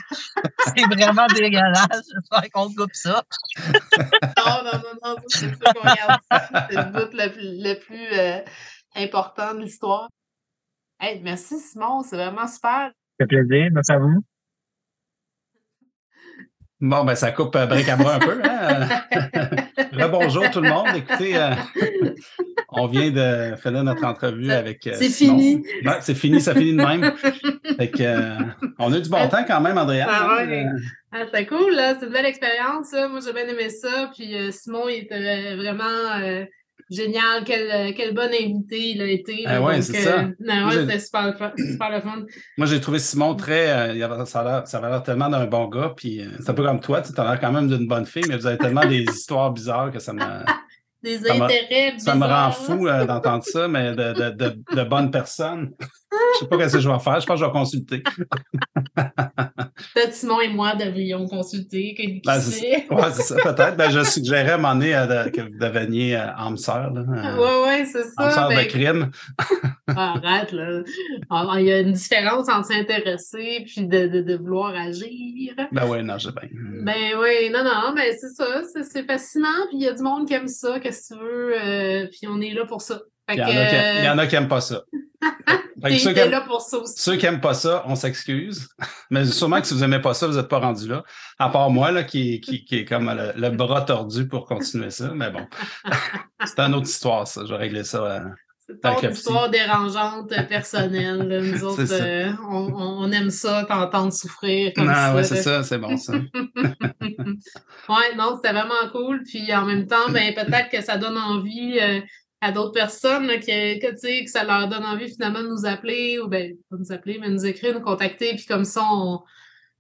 C'est vraiment dégueulasse. J'espère qu'on coupe ça. Non, non, non, non, c'est ça qu'on regarde ici. C'est le bout le plus, le plus euh, important de l'histoire. Hey, merci, Simon, c'est vraiment super. Ça fait plaisir. Merci à vous. Bon, ben ça coupe euh, bric à bras un peu. Hein? Rebonjour tout le monde. Écoutez, euh, on vient de finir notre entrevue avec. euh, c'est fini. C'est fini, ça finit de même. Fait que, euh, on a eu du bon temps quand même, Andrea. Ah ouais. Euh, Ah, c'était cool, là. C'est une belle expérience. Moi, j'ai bien aimé ça. Puis euh, Simon, il était vraiment euh, génial. Quel, euh, quel bon invité il a été. Ah ouais, c'est ça. euh, non, Moi, ouais, c'était super, le fun- super le fun. Moi, j'ai trouvé Simon très. euh, avait- ça, l'air- ça avait l'air tellement d'un bon gars. Puis euh, c'est un peu comme toi, tu as l'air quand même d'une bonne fille, mais vous avez tellement des histoires bizarres que ça me, Des Ça m'a- intérêts ça me rend bizarres. fou d'entendre ça, mais de, de, de, de bonnes personnes. Je sais pas ce que je vais faire. Je pense que je vais consulter. Peut-être Simon et moi devrions consulter. que- Ben, sait? c'est ouais, ça, peut-être. Ben, je suggérais à un moment donné euh, que vous deveniez euh, âme sœur. Là, euh, ouais, c'est âme ça. sœur de ben, crime. Ah, Arrête, là. Ah, Il y a une différence entre s'intéresser puis de, de, de vouloir agir. Ben oui, non, j'ai bien. Ben oui, non, non, mais c'est ça, c'est- c'est fascinant, puis il y a du monde qui aime ça, qu'est-ce que tu veux, euh, puis on est là pour ça. Y, que, il y en a qui n'aiment pas ça. Ceux, qui aiment, là pour ça aussi. ceux qui aiment pas ça, on s'excuse. Mais sûrement que si vous aimez pas ça, vous n'êtes pas rendu là. À part moi, là, qui, qui, qui est comme le, le bras tordu pour continuer ça. Mais bon. C'est une autre histoire, ça. Je vais régler ça. euh, C'est ton histoire dérangeante personnelle. là. Nous autres, euh, on, aime ça, t'entendre souffrir comme Non, ça. ouais, c'est ça, c'est bon, ça. ouais, non, c'était vraiment cool. Puis en même temps, ben, peut-être que ça donne envie euh, à d'autres personnes là, que, que, tu sais, que ça leur donne envie finalement de nous appeler ou ben pas nous appeler, mais nous écrire, nous contacter. Puis comme ça, on-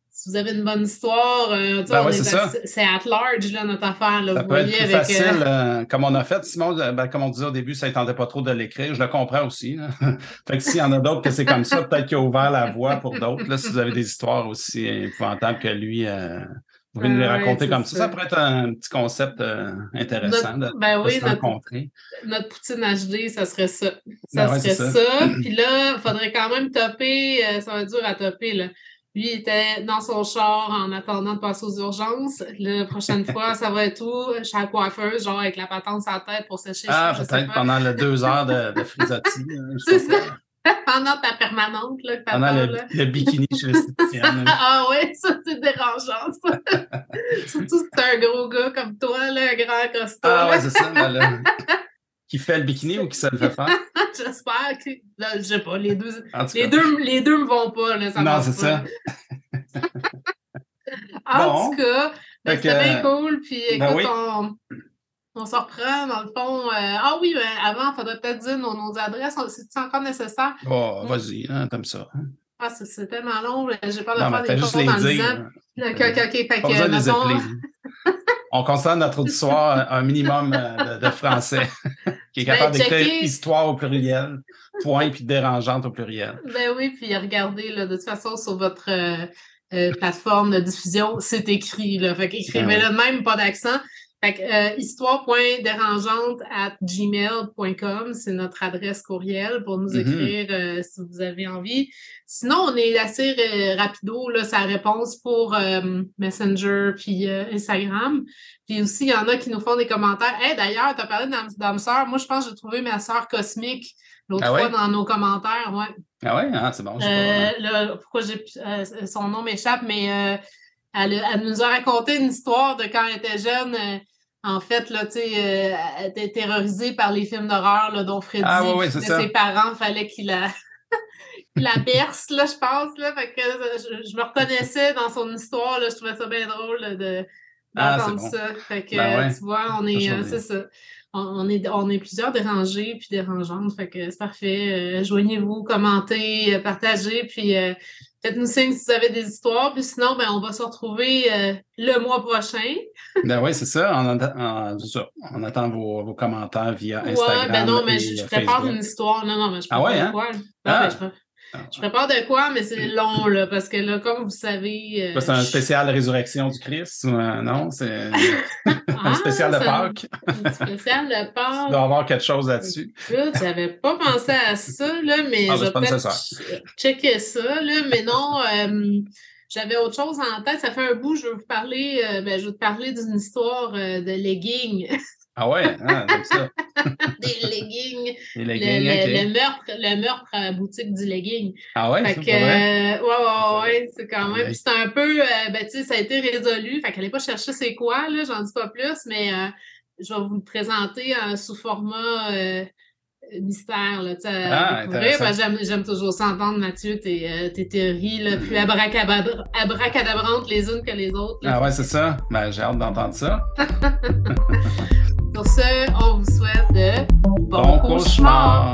si vous avez une bonne histoire, euh, Ben ouais, est c'est at large là, notre affaire. Là, Ça vous peut être voyez plus avec. euh, facile, euh, comme on a fait. Simon, ben, comme on disait au début, ça ne tentait pas trop de l'écrire. Je le comprends aussi. fait que s'il y en a d'autres que c'est comme ça, peut-être qu'il a ouvert la voie pour d'autres. Là, si vous avez des histoires aussi épouvantables que lui, euh, vous pouvez nous les raconter comme ça. ça. Ça pourrait être un petit concept euh, intéressant Notre- de, ben de oui, se notre, rencontrer. notre poutine HD, ça serait ça. Ça Ben ouais, serait ça. ça. Puis là, il faudrait quand même topper. euh, ça va être dur à topper, là. Lui, il était dans son char en attendant de passer aux urgences. La prochaine fois, ça va être où? Chez la coiffeuse, genre avec la patente sur la tête pour sécher Ah, peut-être pendant les deux heures de, de frisotti. C'est ça. Pendant ta permanente, là, Pendant le, là. le bikini chez. Ah ouais, ça, c'est dérangeant, ça. Surtout si t'es un gros gars comme toi, là, un grand costaud. Ah ouais, c'est ça. ben là. Qui fait le bikini ou qui se le fait faire? J'espère que. là, je sais pas, les deux. Les deux, les deux me vont pas, là, ça Non, c'est ça. En Bon. tout cas, ben, c'était bien cool. Puis écoute, ben oui. on, on se reprend dans le fond. euh, ah oui, ben, avant, il faudrait peut-être dire nos, nos adresses. C'est encore nécessaire? Oh, vas-y, hein, t'aimes ça. Ah, c'est tellement long. J'ai peur de Non, mais faire des les dans le dire. disant. hein. Ok, ok, ok. Fait Pas que, besoin de les mettons, appeler. On considère notre auditoire un un minimum euh, de, de français qui est Ben, capable d'écrire histoire au pluriel, point, puis dérangeante au pluriel. Ben oui, puis regardez, là, de toute façon, sur votre euh, euh, plateforme de diffusion, c'est écrit. Là, fait qu'écrivez-le de même, pas d'accent. Fait que euh, histoire.dérangeante at gmail.com, c'est notre adresse courriel pour nous Mhm. écrire euh, si vous avez envie. Sinon, on est assez euh, rapido, là, sa réponse pour euh, Messenger puis Instagram. Puis aussi, il y en a qui nous font des commentaires. Hey, d'ailleurs, tu as parlé d'âme sœur. Moi, je pense que j'ai trouvé ma sœur cosmique l'autre Ah ouais? fois dans nos commentaires. Ouais. Ah ouais, hein, c'est bon. pas. là, pourquoi j'ai son nom m'échappe, mais elle, nous a raconté une histoire de quand elle était jeune. euh, en fait, là, tu sais, euh, elle était terrorisée par les films d'horreur, là, dont Freddy. Ah ouais. Ses parents, fallait qu'il la, berce, là, je pense. Là, fait que je, je me reconnaissais dans son histoire. Là, je trouvais ça bien drôle là, de Ah, d'entendre bon. ça. Fait que, Ben ouais. tu vois, on est, euh, c'est ça. On, on est, on est plusieurs dérangés puis dérangeantes. Fait que c'est parfait. Euh, Joignez-vous, commentez, partagez, puis euh, faites-nous signe si vous avez des histoires. Puis sinon, ben, on va se retrouver euh, le mois prochain. Ben oui, c'est ça. On, attend- vos, vos commentaires via Instagram. ouais, ben non, mais je, je prépare une histoire. Non, non, mais je Ah prépare ouais, de hein? quoi? Ah. je, pré- je prépare de quoi, mais c'est long, là, parce que là, comme vous savez. euh, C'est un je- spécial résurrection du Christ ou euh, non? C'est Ah, un spécial de Pâques. un spécial de Il Pâques. doit y avoir quelque chose là-dessus. J'avais pas pensé à ça, là, mais Ah, ben, je vais peut-être ch- checker ça, là, mais non, euh, j'avais autre chose en tête. Ça fait un bout, je veux vous parler, euh, ben, je veux te parler d'une histoire euh, de leggings. Ah ouais, comme ça. Des leggings. Le, leggings, le- meurtre, le meurtre à la boutique du legging. Ah ouais, c'est euh, ouais, ouais, ouais, c'est quand même. C'est un peu, euh, ben, tu sais, ça a été résolu. Fait qu'elle n'est pas chercher c'est quoi, là, j'en dis pas plus, mais euh, je vais vous le présenter euh, sous format euh, mystère, là, tu Ah, que J'aime, toujours ça entendre, Mathieu, tes, tes théories, là, plus abracadabrantes les unes que les autres. là. Ah ouais, c'est ça. Ben, j'ai hâte d'entendre ça. Sur ce, on vous souhaite de Bon cauchemar!